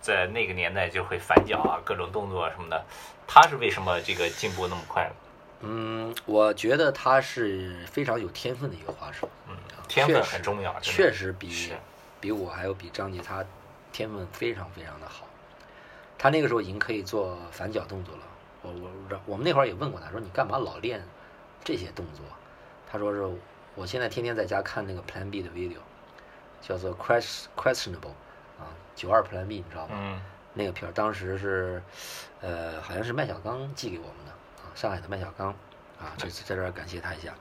在那个年代就会反脚啊，各种动作什么的。他是为什么这个进步那么快呢？嗯，我觉得他是非常有天分的一个滑手。嗯，天分很重要，确实比比我还有比张杰他天分非常非常的好。他那个时候已经可以做反脚动作了。我我我们那会儿也问过他说：“你干嘛老练这些动作？”他说：“是我现在天天在家看那个 Plan B 的 video。”叫做 questionable，啊，九二 Plan B，你知道吗？嗯。那个片儿当时是，呃，好像是麦小刚寄给我们的啊，上海的麦小刚，啊，这次在这儿感谢他一下。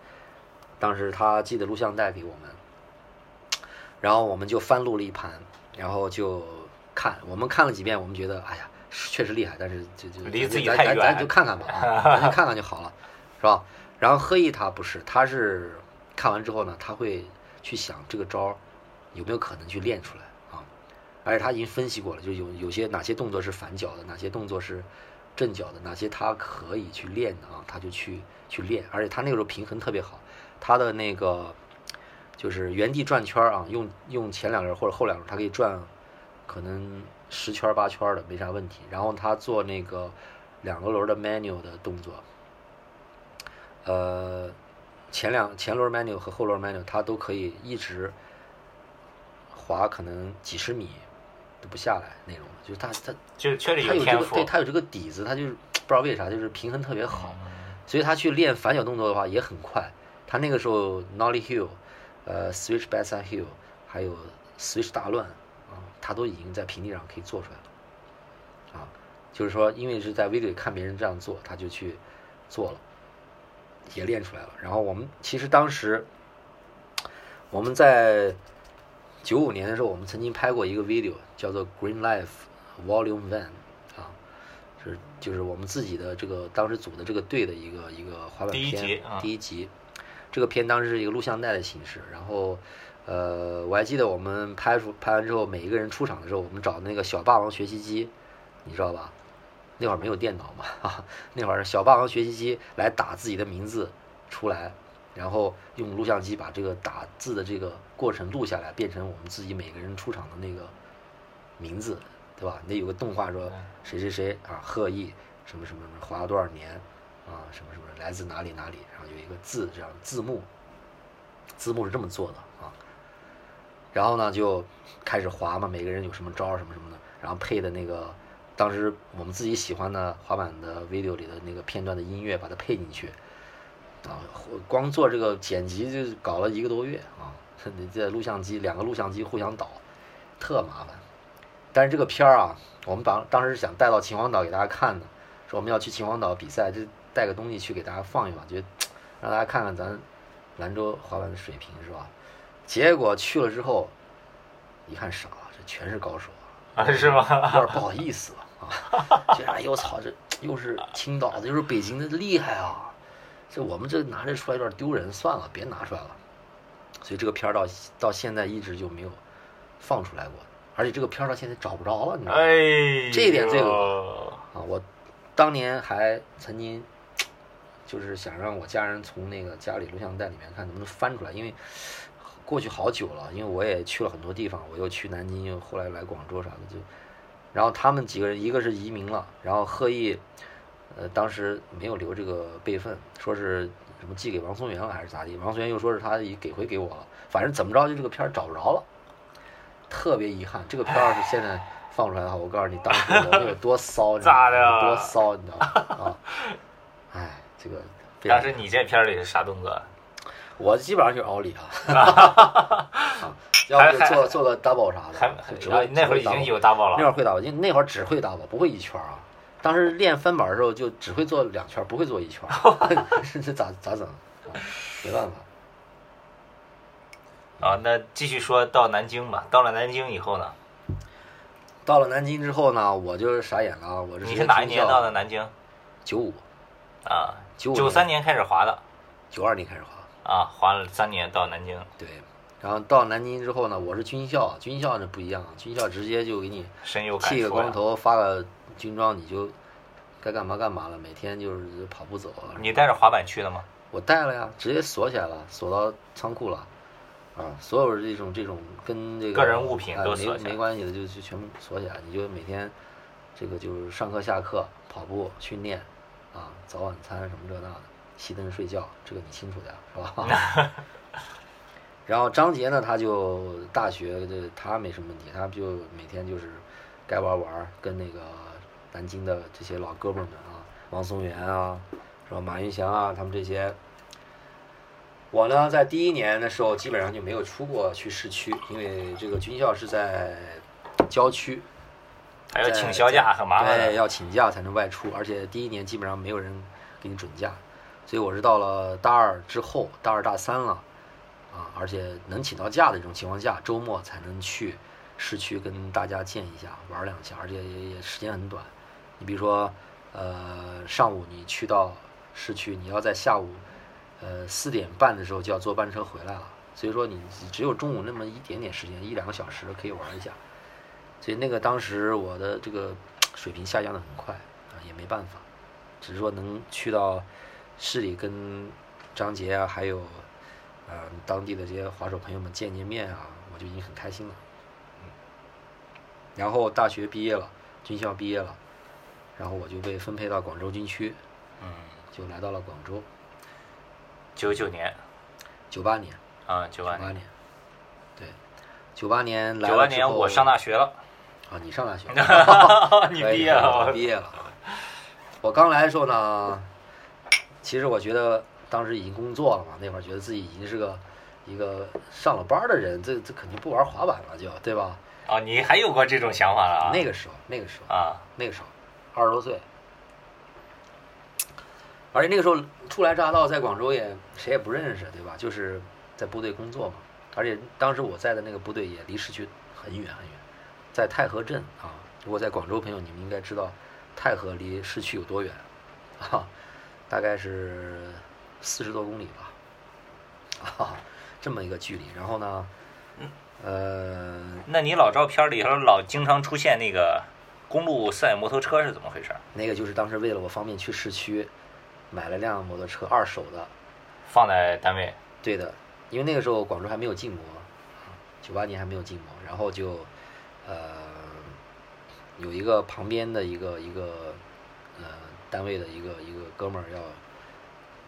当时他寄的录像带给我们，然后我们就翻录了一盘，然后就看，我们看了几遍，我们觉得，哎呀，确实厉害，但是就就离自己太远，咱咱就看看吧，啊，咱就看看就好了，是吧？然后贺毅他不是，他是看完之后呢，他会去想这个招。有没有可能去练出来啊？而且他已经分析过了，就有有些哪些动作是反脚的，哪些动作是正脚的，哪些他可以去练的啊，他就去去练。而且他那个时候平衡特别好，他的那个就是原地转圈啊，用用前两轮或者后两轮，他可以转可能十圈八圈的没啥问题。然后他做那个两个轮的 manual 的动作，呃，前两前轮 manual 和后轮 manual 他都可以一直。滑可能几十米，都不下来那种，就是他他就确实他有这天赋，个对他有这个底子，他就是不知道为啥就是平衡特别好，所以他去练反脚动作的话也很快。他那个时候 Nollie Hill，呃 Switch Backside Hill，还有 Switch 大乱啊，他都已经在平地上可以做出来了，啊，就是说因为是在 video 里看别人这样做，他就去做了，也练出来了。然后我们其实当时我们在九五年的时候，我们曾经拍过一个 video，叫做 Green Life Volume One，啊，是就是我们自己的这个当时组的这个队的一个一个滑板第一片，集啊第一集。这个片当时是一个录像带的形式，然后，呃，我还记得我们拍出拍完之后，每一个人出场的时候，我们找那个小霸王学习机，你知道吧？那会儿没有电脑嘛，啊，那会儿小霸王学习机来打自己的名字出来，然后用录像机把这个打字的这个过程录下来，变成我们自己每个人出场的那个名字，对吧？那有个动画说谁谁谁啊，贺毅什么什么什么，滑了多少年啊，什么什么来自哪里哪里，然后有一个字这样字幕，字幕是这么做的啊。然后呢就开始滑嘛，每个人有什么招什么什么的，然后配的那个当时我们自己喜欢的滑板的 video 里的那个片段的音乐，把它配进去。啊，光做这个剪辑就搞了一个多月啊！你这录像机两个录像机互相导，特麻烦。但是这个片儿啊，我们把当时是想带到秦皇岛给大家看的，说我们要去秦皇岛比赛，就带个东西去给大家放一放，觉得 让大家看看咱兰州滑板的水平是吧？结果去了之后，一看傻了，这全是高手啊，是吗？有点不好意思了啊！这哎呦我操，这又是青岛的，又是北京的，厉害啊！这我们这拿这出来有点丢人，算了，别拿出来了。所以这个片儿到到现在一直就没有放出来过，而且这个片儿到现在找不着了，你知道吗？哎，这一点最恶啊！我当年还曾经就是想让我家人从那个家里录像带里面看能不能翻出来，因为过去好久了，因为我也去了很多地方，我又去南京，又后来来广州啥的，就然后他们几个人，一个是移民了，然后贺毅。呃，当时没有留这个备份，说是什么寄给王松元了还是咋地？王松元又说是他已给回给我了，反正怎么着就这个片儿找不着了，特别遗憾。这个片儿要是现在放出来的话，我告诉你当时我们有多骚，咋的？多骚，你知道吗？啊，哎，这个。当时你这片儿里是啥动作？我基本上就是奥利 啊，要不就做做个 double 啥的，就只会那会儿已经有 double 了，那会儿会 double，那会儿只会 double，不会一圈啊。当时练翻板的时候就只会做两圈，不会做一圈，这咋咋整？没办法。啊，那继续说到南京吧。到了南京以后呢？到了南京之后呢，我就傻眼了。我是你是哪一年到的南京？九五。啊，九九三年开始滑的。九二年开始滑。啊，花了三年到南京。对，然后到南京之后呢，我是军校，军校那不一样，军校直接就给你剃个光头，发个。军装你就该干嘛干嘛了，每天就是跑步走。你带着滑板去的吗？我带了呀，直接锁起来了，锁到仓库了。啊，所有这种这种跟这个个人物品都没没关系的，就就全部锁起来。你就每天这个就是上课下课跑步训练啊，早晚餐什么这那的，熄灯睡觉，这个你清楚的是吧？然后张杰呢，他就大学的他没什么问题，他就每天就是该玩玩，跟那个。南京的这些老哥们儿们啊，王松元啊，是吧？马云祥啊，他们这些，我呢在第一年的时候基本上就没有出过去市区，因为这个军校是在郊区，还要请销假很麻烦，对，要请假才能外出，而且第一年基本上没有人给你准假，所以我是到了大二之后，大二大三了，啊，而且能请到假的这种情况下，周末才能去市区跟大家见一下，玩两下，而且也也时间很短。你比如说，呃，上午你去到市区，你要在下午，呃四点半的时候就要坐班车回来了。所以说你只有中午那么一点点时间，一两个小时可以玩一下。所以那个当时我的这个水平下降的很快啊，也没办法，只是说能去到市里跟张杰啊，还有呃当地的这些滑手朋友们见见面啊，我就已经很开心了。嗯。然后大学毕业了，军校毕业了。然后我就被分配到广州军区，嗯，就来到了广州。九九年，九八年啊，九八年，对，九八年来九八年我上大学了，啊，你上大学了？你毕业了？我毕业了。我刚来的时候呢，其实我觉得当时已经工作了嘛，那会儿觉得自己已经是个一个上了班的人，这这肯定不玩滑板了，就对吧？哦，你还有过这种想法了？那个时候，那个时候啊，那个时候二十多岁，而且那个时候初来乍到，在广州也谁也不认识，对吧？就是在部队工作嘛。而且当时我在的那个部队也离市区很远很远，在太和镇啊。如果在广州朋友，你们应该知道太和离市区有多远啊？大概是四十多公里吧，啊，这么一个距离。然后呢，呃，那你老照片里头老经常出现那个公路赛摩托车是怎么回事？那个就是当时为了我方便去市区，买了辆摩托车，二手的，放在单位。对的。因为那个时候广州还没有禁摩，九八年还没有禁摩，然后就，呃，有一个旁边的一个一个，呃，单位的一个一个哥们儿要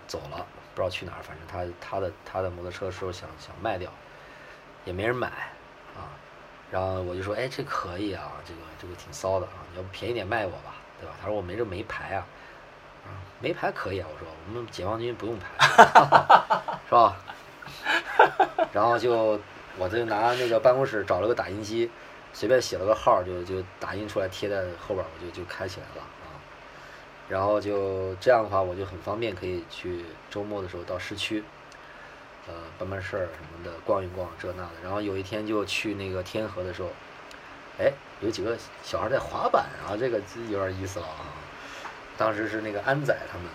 走了，不知道去哪儿，反正他他的他的摩托车说想想卖掉，也没人买，啊，然后我就说，哎，这可以啊，这个这个挺骚的啊，你要不便宜点卖我吧，对吧？他说我没这没牌啊，啊，没牌可以啊，我说我们解放军不用牌，是吧？然后就我就拿那个办公室找了个打印机，随便写了个号，就就打印出来贴在后边，我就就开起来了啊。然后就这样的话，我就很方便，可以去周末的时候到市区，呃，办办事儿什么的，逛一逛这那的。然后有一天就去那个天河的时候，哎，有几个小孩在滑板啊，这个有点意思了啊。当时是那个安仔他们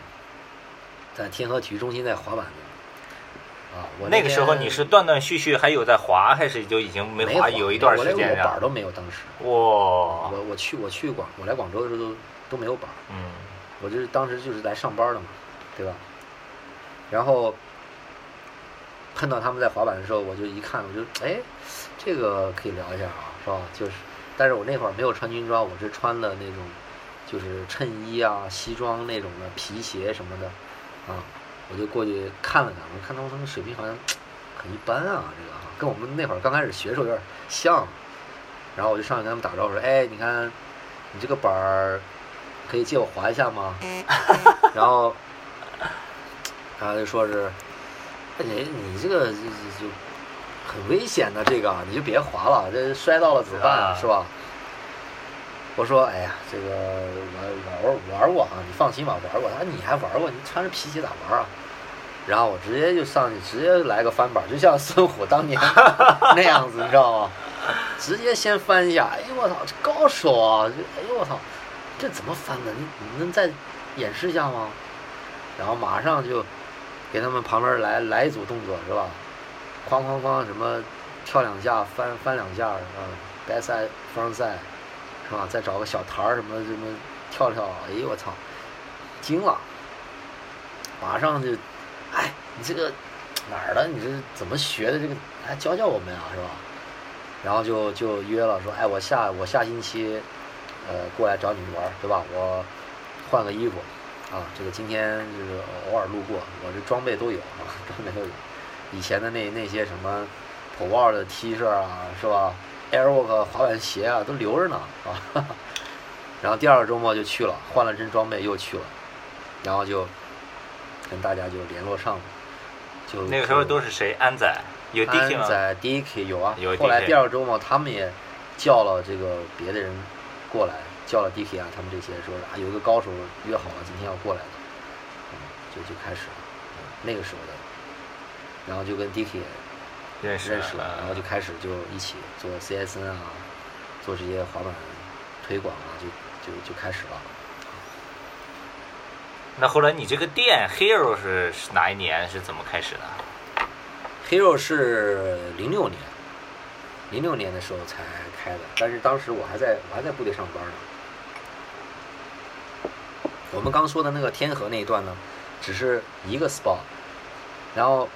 在天河体育中心在滑板。啊，我那个时候你是断断续续还有在滑，还是就已经没滑有一段时间我连板都没有，当时。哇！我我去我去广我来广州的时候都都没有板。嗯。我就是当时就是来上班的嘛，对吧？然后碰到他们在滑板的时候，我就一看，我就哎，这个可以聊一下啊，是吧？就是，但是我那会儿没有穿军装，我是穿的那种就是衬衣啊、西装那种的皮鞋什么的啊。我就过去看了看，我看到他们水平好像很一般啊，这个跟我们那会儿刚开始学的时候有点像。然后我就上去跟他们打招呼说：“哎，你看，你这个板儿可以借我滑一下吗？” 然后他就说是：“你你这个就就很危险的，这个你就别滑了，这摔到了怎么办？是吧？”我说：“哎呀，这个玩玩玩过啊，你放心吧，玩过。他说你还玩过？你穿着皮鞋咋玩啊？”然后我直接就上去，直接来个翻板，就像孙虎当年 那样子，你知道吗？直接先翻一下，哎呦我操，这高手啊！这哎呦我操，这怎么翻的？你能再演示一下吗？然后马上就给他们旁边来来一组动作，是吧？哐哐哐，什么跳两下，翻翻两下，啊，back side front side。是吧？再找个小台儿什么什么跳跳，哎呦我操，惊了！马上就，哎，你这个哪儿的？你这怎么学的？这个来教教我们啊，是吧？然后就就约了，说，哎，我下我下星期，呃，过来找你们玩，对吧？我换个衣服，啊，这个今天就是偶尔路过，我这装备都有啊，装备都有，以前的那那些什么普沃的 T 恤啊，是吧？Airwalk 滑板鞋啊，都留着呢啊。然后第二个周末就去了，换了身装备又去了，然后就跟大家就联络上了。就那个时候都是谁？安仔有？安仔 Dicky 有啊。有。后来第二个周末他们也叫了这个别的人过来，叫了 Dicky 啊，他们这些说啊有一个高手约好了今天要过来的，就就开始了那个时候的，然后就跟 Dicky。认识了，然后就开始就一起做 CSN 啊，做这些滑板推广啊，就就就开始了。那后来你这个店 Hero 是是哪一年？是怎么开始的？Hero 是零六年，零六年的时候才开的，但是当时我还在我还在部队上班呢。我们刚说的那个天河那一段呢，只是一个 spot，然后。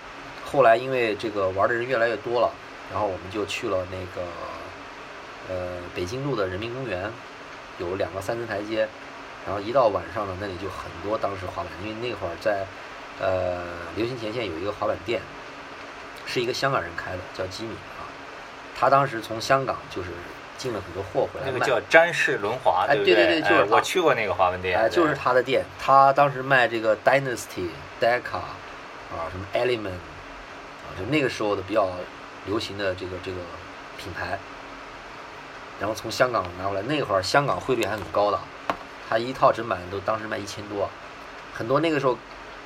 后来因为这个玩的人越来越多了，然后我们就去了那个，呃，北京路的人民公园，有两个三层台阶，然后一到晚上呢，那里就很多当时滑板，因为那会儿在，呃，流行前线有一个滑板店，是一个香港人开的，叫吉米啊，他当时从香港就是进了很多货回来。那个叫詹氏轮滑，对对对？就是我去过那个滑板店，哎，就是他的店。他当时卖这个 Dynasty、Deca 啊，什么 Element 啊，就那个时候的比较流行的这个这个品牌。然后从香港拿过来，那会儿香港汇率还很高的，他一套整板都当时卖一千多，很多那个时候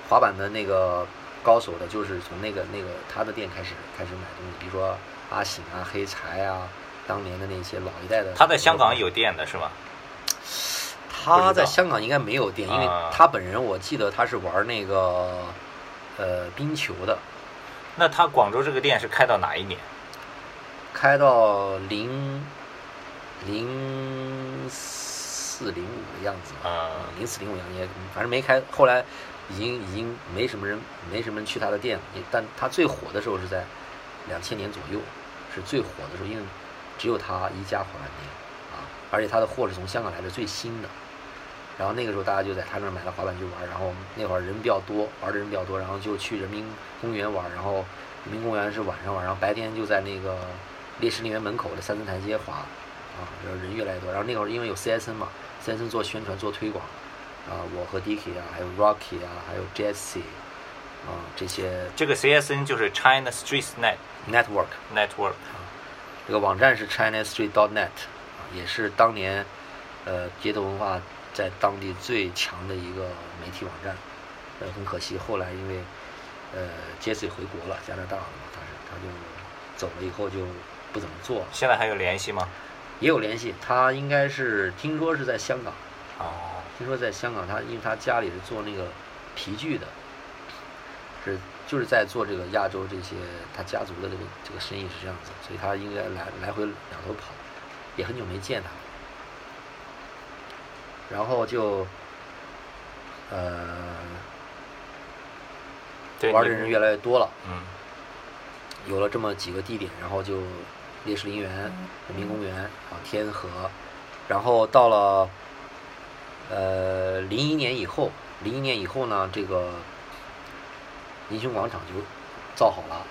滑板的那个高手的，就是从那个那个他的店开始开始买东西，比如说阿醒啊、黑柴啊，当年的那些老一代的。他在香港有店的是吗？他在香港应该没有店，因为他本人我记得他是玩那个呃冰球的。那他广州这个店是开到哪一年？开到零。零四零五的样子啊，零四零五样也反正没开，后来已经已经没什么人，没什么人去他的店了。但他最火的时候是在两千年左右，是最火的时候，因为只有他一家滑板店啊，而且他的货是从香港来的最新的。然后那个时候大家就在他那儿买了滑板去玩，然后那会儿人比较多，玩的人比较多，然后就去人民公园玩，然后人民公园是晚上玩，然后白天就在那个烈士陵园门口的三层台阶滑。啊，然后人越来越多，然后那会儿因为有 CSN 嘛，CSN 做宣传做推广，啊，我和 Dicky 啊，还有 Rocky 啊，还有 Jesse，啊，这些。这个 CSN 就是 China Street Net Network Network 啊，这个网站是 China Street dot net，啊，也是当年，呃，街头文化在当地最强的一个媒体网站，呃，很可惜后来因为，呃，Jesse 回国了，加拿大了嘛，他是他就走了以后就不怎么做。现在还有联系吗？也有联系，他应该是听说是在香港，哦，听说在香港，他因为他家里是做那个皮具的，是就是在做这个亚洲这些他家族的这个这个生意是这样子，所以他应该来来回两头跑，也很久没见他，然后就，呃，玩的人越来越多了，嗯，有了这么几个地点，然后就。烈士陵园、人民公园啊，天河，然后到了呃零一年以后，零一年以后呢，这个英雄广场就造好了。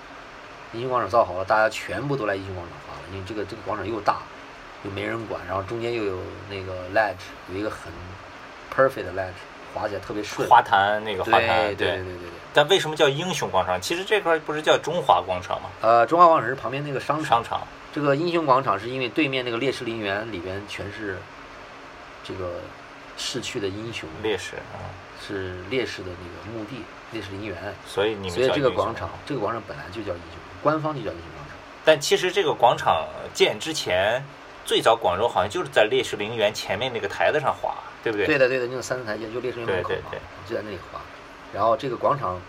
英雄广场造好了，大家全部都来英雄广场滑了，因为这个这个广场又大，又没人管，然后中间又有那个 ledge，有一个很 perfect 的 ledge，滑起来特别顺。花坛那个花坛，对对对对对对。但为什么叫英雄广场？其实这块不是叫中华广场吗？呃，中华广场是旁边那个商场。商场。这个英雄广场是因为对面那个烈士陵园里边全是这个逝去的英雄烈士啊，是烈士的那个墓地，烈士陵园。所以你们所以这个广场，这个广场本来就叫英雄，官方就叫英雄广场。但其实这个广场建之前，最早广州好像就是在烈士陵园前面那个台子上划，对不对？对的，对的，那个三层台阶就烈士陵园门口嘛，就在那里划。然后这个广场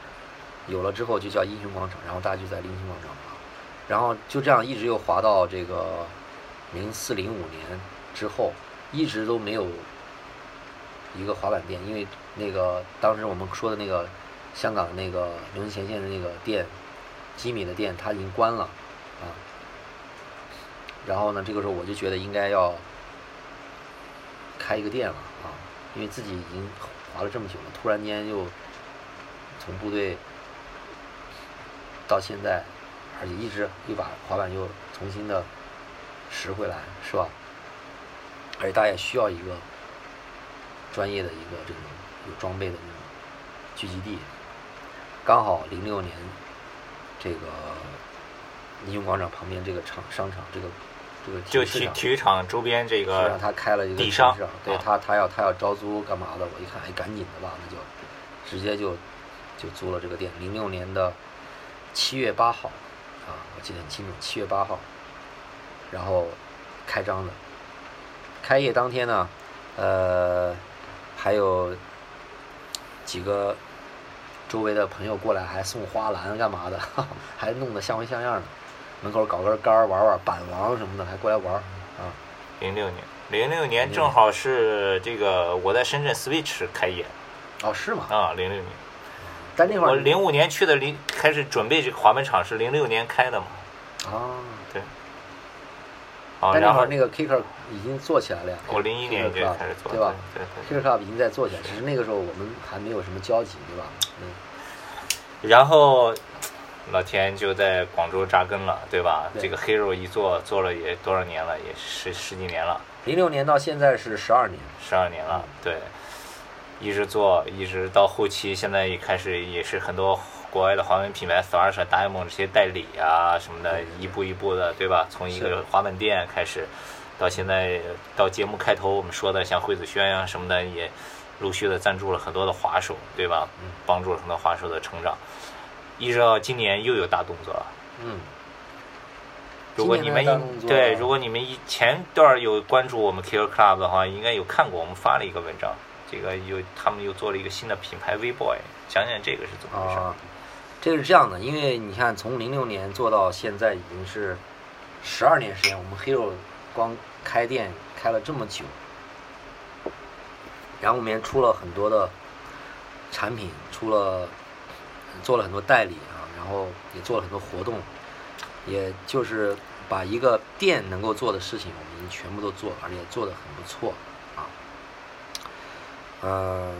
有了之后就叫英雄广场，然后大家就在英雄广场。然后就这样一直又划到这个零四零五年之后，一直都没有一个滑板店，因为那个当时我们说的那个香港那个龙行前线的那个店，吉米的店，他已经关了啊。然后呢，这个时候我就觉得应该要开一个店了啊，因为自己已经滑了这么久了，突然间又从部队到现在。而且一直又把滑板又重新的拾回来，是吧？而且大家也需要一个专业的一个这种有装备的那种聚集地。刚好零六年这个英雄广场旁边这个场商场，这个这个就体体育场周边这个，让他开了一个地商，对他他要他要招租干嘛的？我一看，哎，赶紧的吧，那就直接就就租了这个店。零六年的七月八号。啊，我记得很清楚，七月八号，然后开张的。开业当天呢，呃，还有几个周围的朋友过来，还送花篮干嘛的，还弄得像模像样的。门口搞根杆玩玩板王什么的，还过来玩啊。零六年，零六年正好是这个我在深圳 Switch 开业。哦，是吗？啊，零六年。但那会儿我零五年去的，零开始准备这个滑板场是零六年开的嘛？啊，对。啊，然后那个 Kicker 已经做起来了呀。我零一年就开始做，对吧？对对。Kicker Club 已经在做起来，只是那个时候我们还没有什么交集，对吧？嗯。然后老田就在广州扎根了，对吧？对这个 Hero 一做做了也多少年了，也十十几年了，零六年到现在是十二年，十二年了，对，一直做，一直到后期，现在也开始也是很多国外的滑板品牌，Thrasher、Diamond 这些代理啊什么的，一步一步的，对吧？从一个滑板店开始，到现在到节目开头我们说的像惠子轩呀、什么的，也陆续的赞助了很多的滑手，对吧？嗯帮助了很多滑手的成长，一直到今年又有大动作了。嗯，如果你们对，如果你们以前段有关注我们 Killer Club 的话，应该有看过我们发了一个文章，这个又他们又做了一个新的品牌 V Boy，讲讲这个是怎么回事？啊，这个是这样的，因为你看从零六年做到现在已经是十二年时间，我们 Hero 光开店开了这么久，然后我们也出了很多的产品，出了做了很多代理啊，然后也做了很多活动，也就是把一个店能够做的事情，我们已经全部都做了，而且做得很不错啊。呃，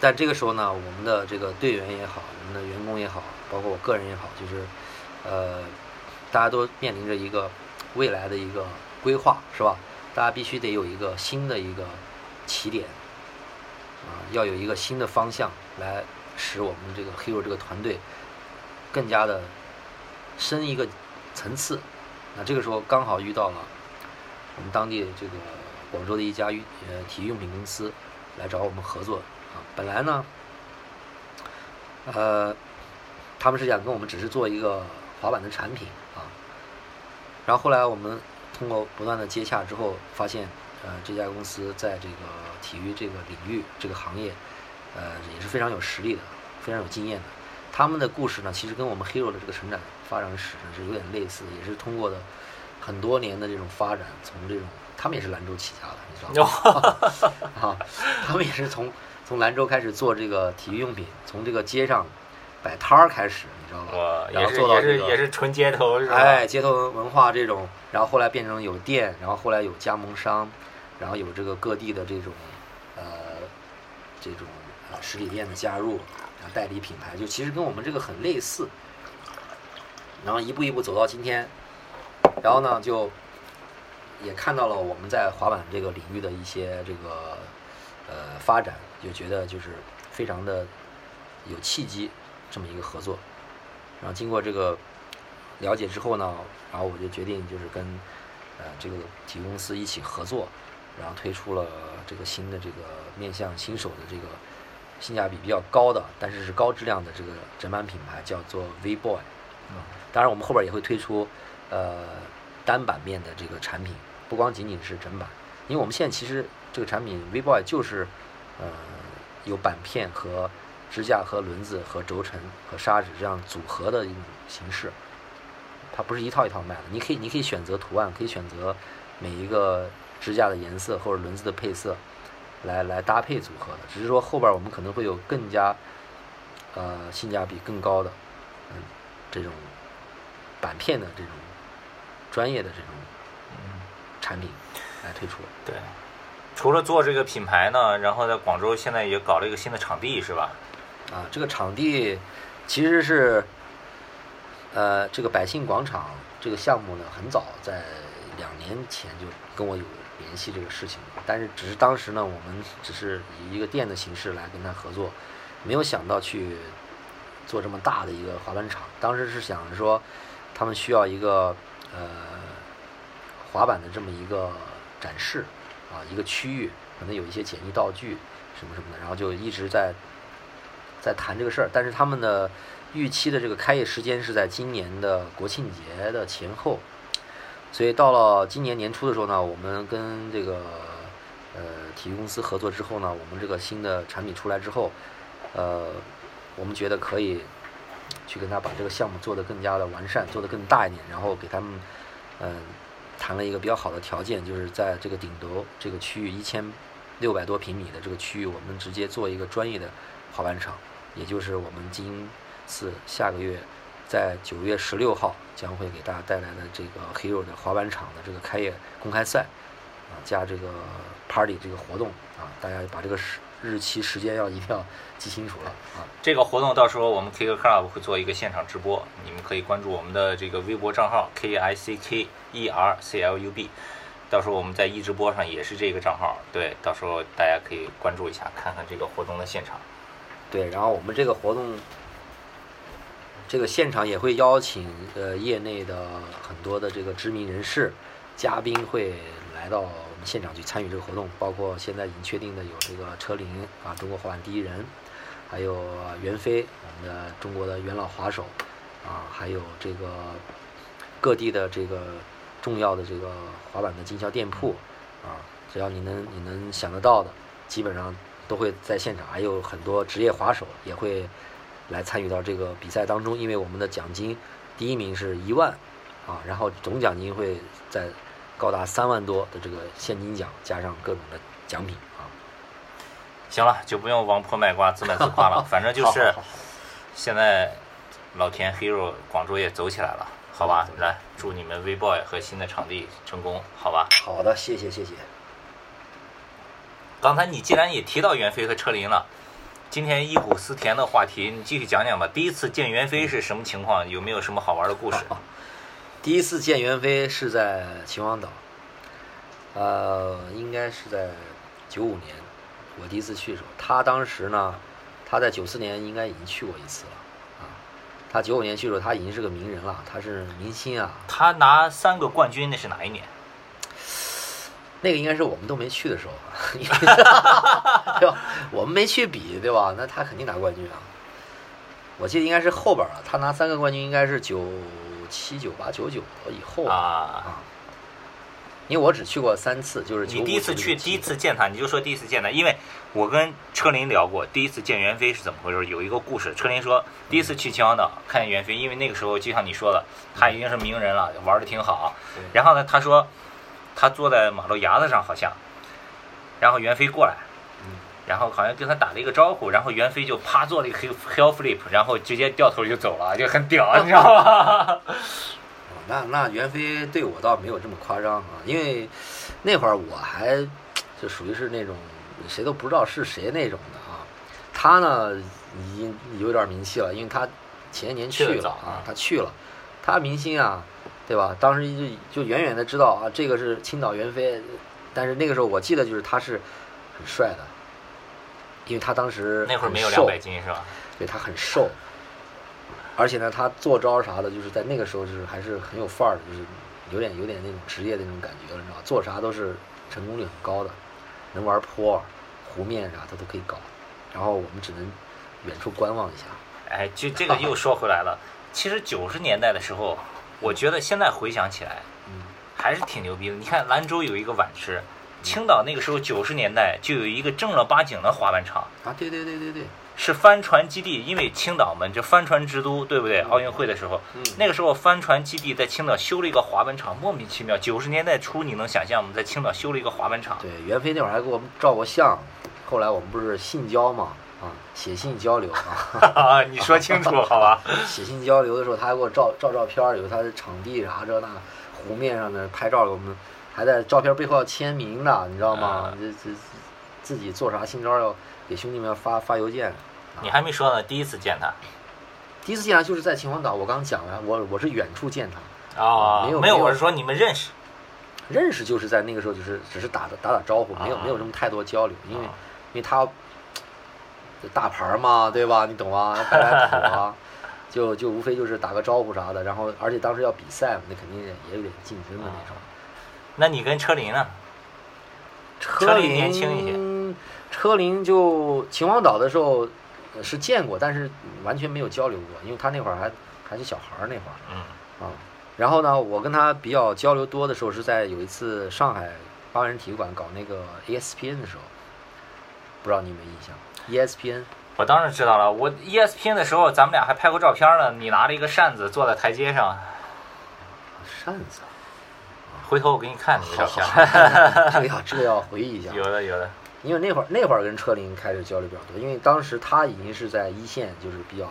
但这个时候呢，我们的这个队员也好，我们的员工也好，包括我个人也好，就是呃，大家都面临着一个未来的一个规划，是吧？大家必须得有一个新的一个起点啊，要有一个新的方向来使我们这个 Hero 这个团队更加的升一个层次。那这个时候刚好遇到了我们当地这个广州的一家运呃体育用品公司来找我们合作啊。本来呢，呃，他们是想跟我们只是做一个滑板的产品，然后后来我们通过不断的接洽之后，发现呃这家公司在这个体育这个领域这个行业，呃也是非常有实力的，非常有经验的。他们的故事呢，其实跟我们 Hero 的这个成长发展史呢是有点类似，也是通过的很多年的这种发展，从这种他们也是兰州起家的，你知道吗？啊，他们也是从从兰州开始做这个体育用品，从这个街上摆摊儿开始，知道吧？我然后也是也做到这个是也是纯街头是吧？哎，街头文化这种，然后后来变成有店，然后后来有加盟商，然后有这个各地的这种呃这种呃实体店的加入，然后代理品牌，就其实跟我们这个很类似。然后一步一步走到今天，然后呢就也看到了我们在滑板这个领域的一些这个呃发展，就觉得就是非常的有契机这么一个合作。然后经过这个了解之后呢，然后我就决定就是跟呃这个体育公司一起合作，然后推出了这个新的这个面向新手的这个性价比比较高的，但是是高质量的这个整板品牌，叫做 V Boy。啊，当然我们后边也会推出呃单板面的这个产品，不光仅仅是整板，因为我们现在其实这个产品 V Boy 就是呃有板片和支架和轮子和轴承和砂纸这样组合的一种形式，它不是一套一套卖的。你可以你可以选择图案，可以选择每一个支架的颜色或者轮子的配色来来搭配组合的。只是说后边我们可能会有更加呃性价比更高的嗯这种板片的这种专业的这种嗯产品来推出。对。除了做这个品牌呢，然后在广州现在也搞了一个新的场地，是吧？啊，这个场地其实是，呃，这个百姓广场这个项目呢，很早在两年前就跟我有联系这个事情，但是只是当时呢，我们只是以一个店的形式来跟他合作，没有想到去做这么大的一个滑板场。当时是想着说，他们需要一个呃滑板的这么一个展示啊，一个区域，可能有一些简易道具什么什么的，然后就一直在在谈这个事儿，但是他们的预期的这个开业时间是在今年的国庆节的前后，所以到了今年年初的时候呢，我们跟这个呃体育公司合作之后呢，我们这个新的产品出来之后，呃，我们觉得可以去跟他把这个项目做得更加的完善，做得更大一点，然后给他们嗯、谈了一个比较好的条件，就是在这个顶楼这个区域一千六百多平米的这个区域，我们直接做一个专业的滑板场。也就是我们今次下个月在九月十六号将会给大家带来的这个 Hero 的滑板场的这个开业公开赛啊，加这个 Party 这个活动啊，大家把这个时日期时间要一定要记清楚了啊。这个活动到时候我们 K 歌 Club 会做一个现场直播，你们可以关注我们的这个微博账号 K I C K E R C L U B，到时候我们在一直播上也是这个账号，对，到时候大家可以关注一下，看看这个活动的现场。对，然后我们这个活动。这个现场也会邀请呃业内的很多的这个知名人士、嘉宾会来到我们现场去参与这个活动，包括现在已经确定的有这个车林啊，中国滑板第一人，还有袁飞，我们的中国的元老滑手啊，还有这个各地的这个重要的这个滑板的经销店铺啊，只要你能你能想得到的，基本上都会在现场，还有很多职业滑手也会。来参与到这个比赛当中，因为我们的奖金第一名是一万，啊，然后总奖金会在高达三万多的这个现金奖，加上各种的奖品啊。行了，就不用王婆卖瓜自卖自夸了，反正就是现在老田 Hero 广州也走起来了，好吧？来，祝你们 V Boy 和新的场地成功，好吧？好的，谢谢谢谢。刚才你既然也提到袁飞和车林了。今天忆苦思甜的话题，你继续讲讲吧。第一次见袁飞是什么情况？有没有什么好玩的故事？第一次见袁飞是在秦皇岛，呃，应该是在九五年，我第一次去的时候，他当时呢，他在九四年应该已经去过一次了啊。他九五年去的时候，他已经是个名人了，他是明星啊。他拿三个冠军，那是哪一年？那个应该是我们都没去的时候，对吧？我们没去比，对吧？那他肯定拿冠军啊！我记得应该是后边了，他拿三个冠军应该是九七、九八、九九以后啊啊！因为我只去过三次，就是你第一次去，第一次见他，你就说第一次见他，因为我跟车林聊过，第一次见袁飞是怎么回事？有一个故事，车林说第一次去秦皇岛看见袁飞，因为那个时候就像你说的，他已经是名人了，玩的挺好。然后呢，他说。他坐在马路牙子上，好像，然后袁飞过来，然后好像跟他打了一个招呼，然后袁飞就啪做了一个 hell flip，然后直接掉头就走了，就很屌，你知道吗？那那袁飞对我倒没有这么夸张啊，因为那会儿我还就属于是那种谁都不知道是谁那种的啊。他呢已经有点名气了，因为他前年去了啊，他去了，他明星啊。对吧？当时就就远远的知道啊，这个是青岛袁飞，但是那个时候我记得就是他是很帅的，因为他当时那会儿没有两百斤是吧？对他很瘦，而且呢，他做招啥的，就是在那个时候就是还是很有范儿的，就是有点有点那种职业的那种感觉了，你知道吧？做啥都是成功率很高的，能玩坡、湖面啥他都可以搞，然后我们只能远处观望一下。哎，就这个又说回来了，其实九十年代的时候。我觉得现在回想起来，嗯，还是挺牛逼的。你看兰州有一个碗池，青岛那个时候九十年代就有一个正儿八经的滑板场啊，对对对对对，是帆船基地。因为青岛嘛，就帆船之都，对不对？奥运会的时候，嗯那个时候帆船基地在青岛修了一个滑板场，莫名其妙。九十年代初，你能想象吗？在青岛修了一个滑板场？对，袁飞那会儿还给我们照过相，后来我们不是信交嘛。啊，写信交流啊，你说清楚好吧？写信交流的时候，他还给我照照照片，有他的场地啥这那，湖面上的拍照，我们还在照片背后要签名呢，你知道吗？这这自己做啥新招要给兄弟们发发邮件。你还没说呢，第一次见他，第一次见他就是在秦皇岛，我刚讲了，我我是远处见他啊，没有没有，我是说你们认识，认识就是在那个时候，就是只是打打打招呼，没有没有什么太多交流，因为因为他。大牌嘛，对吧？你懂啊，拍拍土啊，就就无非就是打个招呼啥的。然后，而且当时要比赛嘛，那肯定也有点竞争的那种。那你跟车林呢？车林年轻一些。车林就秦皇岛的时候是见过，但是完全没有交流过，因为他那会儿还还是小孩儿那会儿。嗯。啊，然后呢，我跟他比较交流多的时候是在有一次上海八万人体育馆搞那个 ESPN 的时候，不知道你有没有印象？ESPN，我当然知道了。我 ESPN 的时候，咱们俩还拍过照片呢。你拿着一个扇子坐在台阶上。扇子，回头我给你看那个照片。这个要这个要回忆一下。有的有的。因为那会儿那会儿跟车林开始交流比较多，因为当时他已经是在一线，就是比较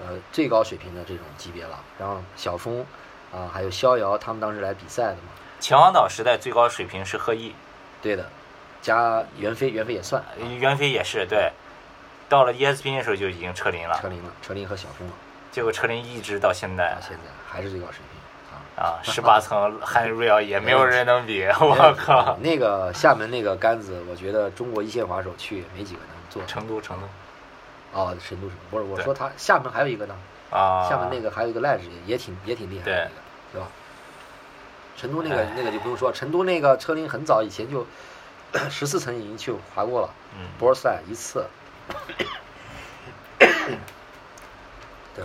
呃最高水平的这种级别了。然后小峰啊，还有逍遥，他们当时来比赛的嘛。秦皇岛时代最高水平是贺毅。对的。加袁飞，袁飞也算，袁飞也是对。到了 ESPN 的时候就已经车林了，车林了，车林和小峰了。结果车林一直到现在，现在还是最高水平啊！啊，十八层汉瑞尔也没有人能比，我靠！那个厦门那个杆子，我觉得中国一线滑手去没几个能做。成都，成都。哦，成都是不是？我说他厦门还有一个呢。啊。厦门那个还有一个赖子也也挺也挺厉害的，对吧？成都那个那个就不用说，成都那个车林很早以前就十四层已经去滑过了，嗯，波赛一次。对，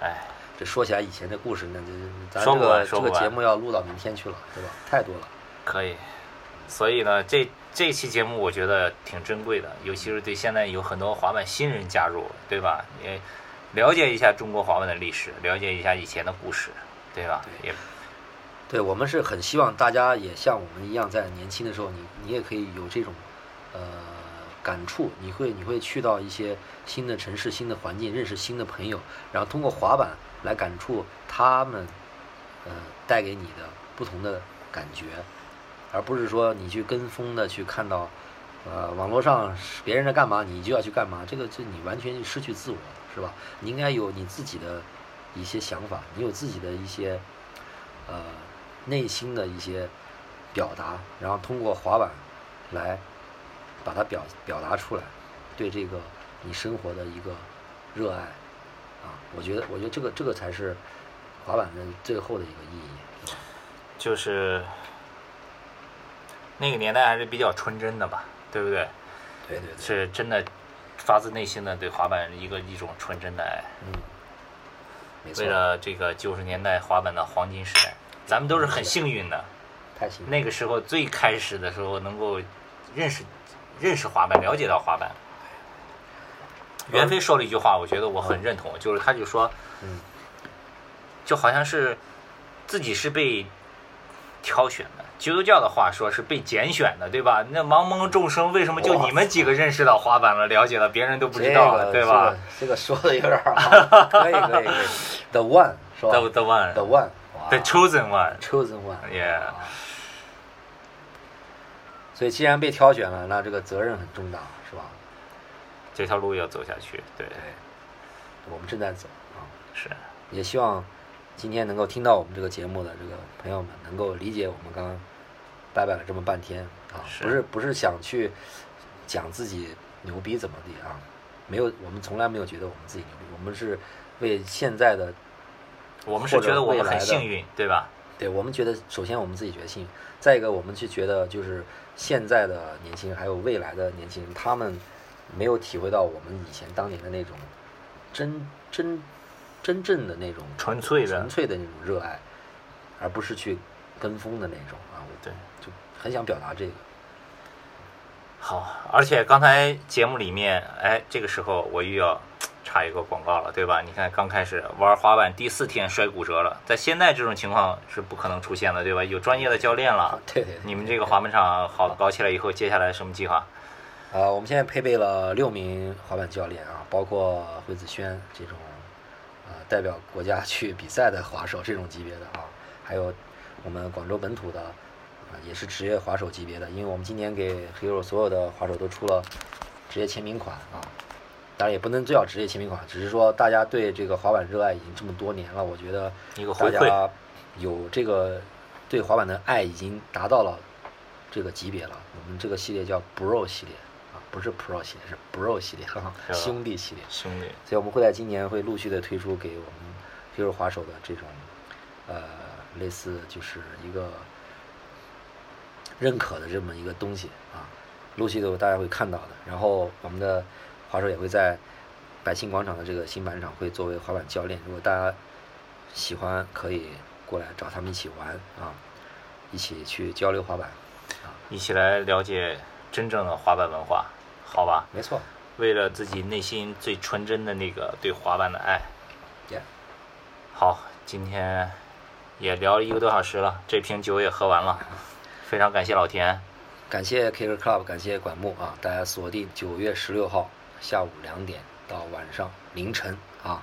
哎，这说起来以前的故事，那这咱这个这个节目要录到明天去了，对吧？太多了。可以，所以呢，这这期节目我觉得挺珍贵的，尤其是对现在有很多滑板新人加入，对吧？也了解一下中国滑板的历史，了解一下以前的故事，对吧？也，对我们是很希望大家也像我们一样，在年轻的时候，你你也可以有这种，呃。感触，你会你会去到一些新的城市、新的环境，认识新的朋友，然后通过滑板来感触他们，呃，带给你的不同的感觉，而不是说你去跟风的去看到，呃，网络上别人在干嘛，你就要去干嘛，这个这你完全失去自我，是吧？你应该有你自己的一些想法，你有自己的一些，呃，内心的一些表达，然后通过滑板来。把它表表达出来，对这个你生活的一个热爱啊，我觉得，我觉得这个这个才是滑板的最后的一个意义，就是那个年代还是比较纯真的吧，对不对？对对对，是真的发自内心的对滑板一个一种纯真的爱。嗯，没错。为了这个九十年代滑板的黄金时代，咱们都是很幸运的，太幸运。那个时候最开始的时候能够认识。认识滑板，了解到滑板。袁飞说了一句话，我觉得我很认同，就是他就说，嗯，就好像是自己是被挑选的。基督教的话说是被拣选的，对吧？那茫茫众生，为什么就你们几个认识到滑板了，了解了，别人都不知道了，对吧？这个说的有点儿，可以可以可以。The one 是吧？The the one，The one，The chosen one，Chosen one，Yeah。所以，既然被挑选了，那这个责任很重大，是吧？这条路要走下去，对。对，我们正在走啊。是。也希望今天能够听到我们这个节目的这个朋友们，能够理解我们刚刚拜拜了这么半天啊，不是不是想去讲自己牛逼怎么地啊？没有，我们从来没有觉得我们自己牛逼，我们是为现在的，我们是觉得我们很幸运，对吧？对，我们觉得，首先我们自己觉得幸运，再一个，我们就觉得就是。现在的年轻人还有未来的年轻人，他们没有体会到我们以前当年的那种真真真正的那种纯粹的纯粹的那种热爱，而不是去跟风的那种啊。对，就很想表达这个。好，而且刚才节目里面，哎，这个时候我又要。插一个广告了，对吧？你看，刚开始玩滑板第四天摔骨折了，在现在这种情况是不可能出现的，对吧？有专业的教练了。对对。你们这个滑板场好搞起来以后，接下来什么计划？啊，我们现在配备了六名滑板教练啊，包括惠子轩这种，呃，代表国家去比赛的滑手这种级别的啊，还有我们广州本土的，啊，也是职业滑手级别的，因为我们今年给 Hero 所有的滑手都出了职业签名款啊。当然也不能叫职业签名款，只是说大家对这个滑板热爱已经这么多年了，我觉得大家有这个对滑板的爱已经达到了这个级别了。我们这个系列叫 Bro 系列啊，不是 Pro 系列，是 Bro 系列，兄弟系列。兄弟。所以我们会在今年会陆续的推出给我们 Hero 滑手的这种呃类似就是一个认可的这么一个东西啊，陆续的大家会看到的。然后我们的。滑手也会在百姓广场的这个新板场会作为滑板教练，如果大家喜欢，可以过来找他们一起玩啊，一起去交流滑板啊，一起来了解真正的滑板文化，好吧？没错，为了自己内心最纯真的那个对滑板的爱。Yeah，好，今天也聊了一个多小时了，这瓶酒也喝完了，非常感谢老田，感谢 Kicker Club，感谢管木啊，大家锁定九月十六号。下午两点到晚上凌晨啊，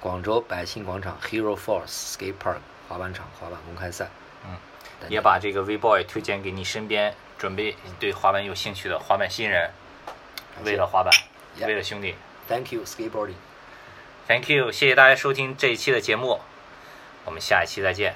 广州百姓广场 Hero Force Skate Park 滑板场滑板公开赛，嗯，也把这个 V Boy 推荐给你身边准备对滑板有兴趣的滑板新人，为了滑板，为了兄弟，Thank you skateboarding。Thank you，谢谢大家收听这一期的节目，我们下一期再见。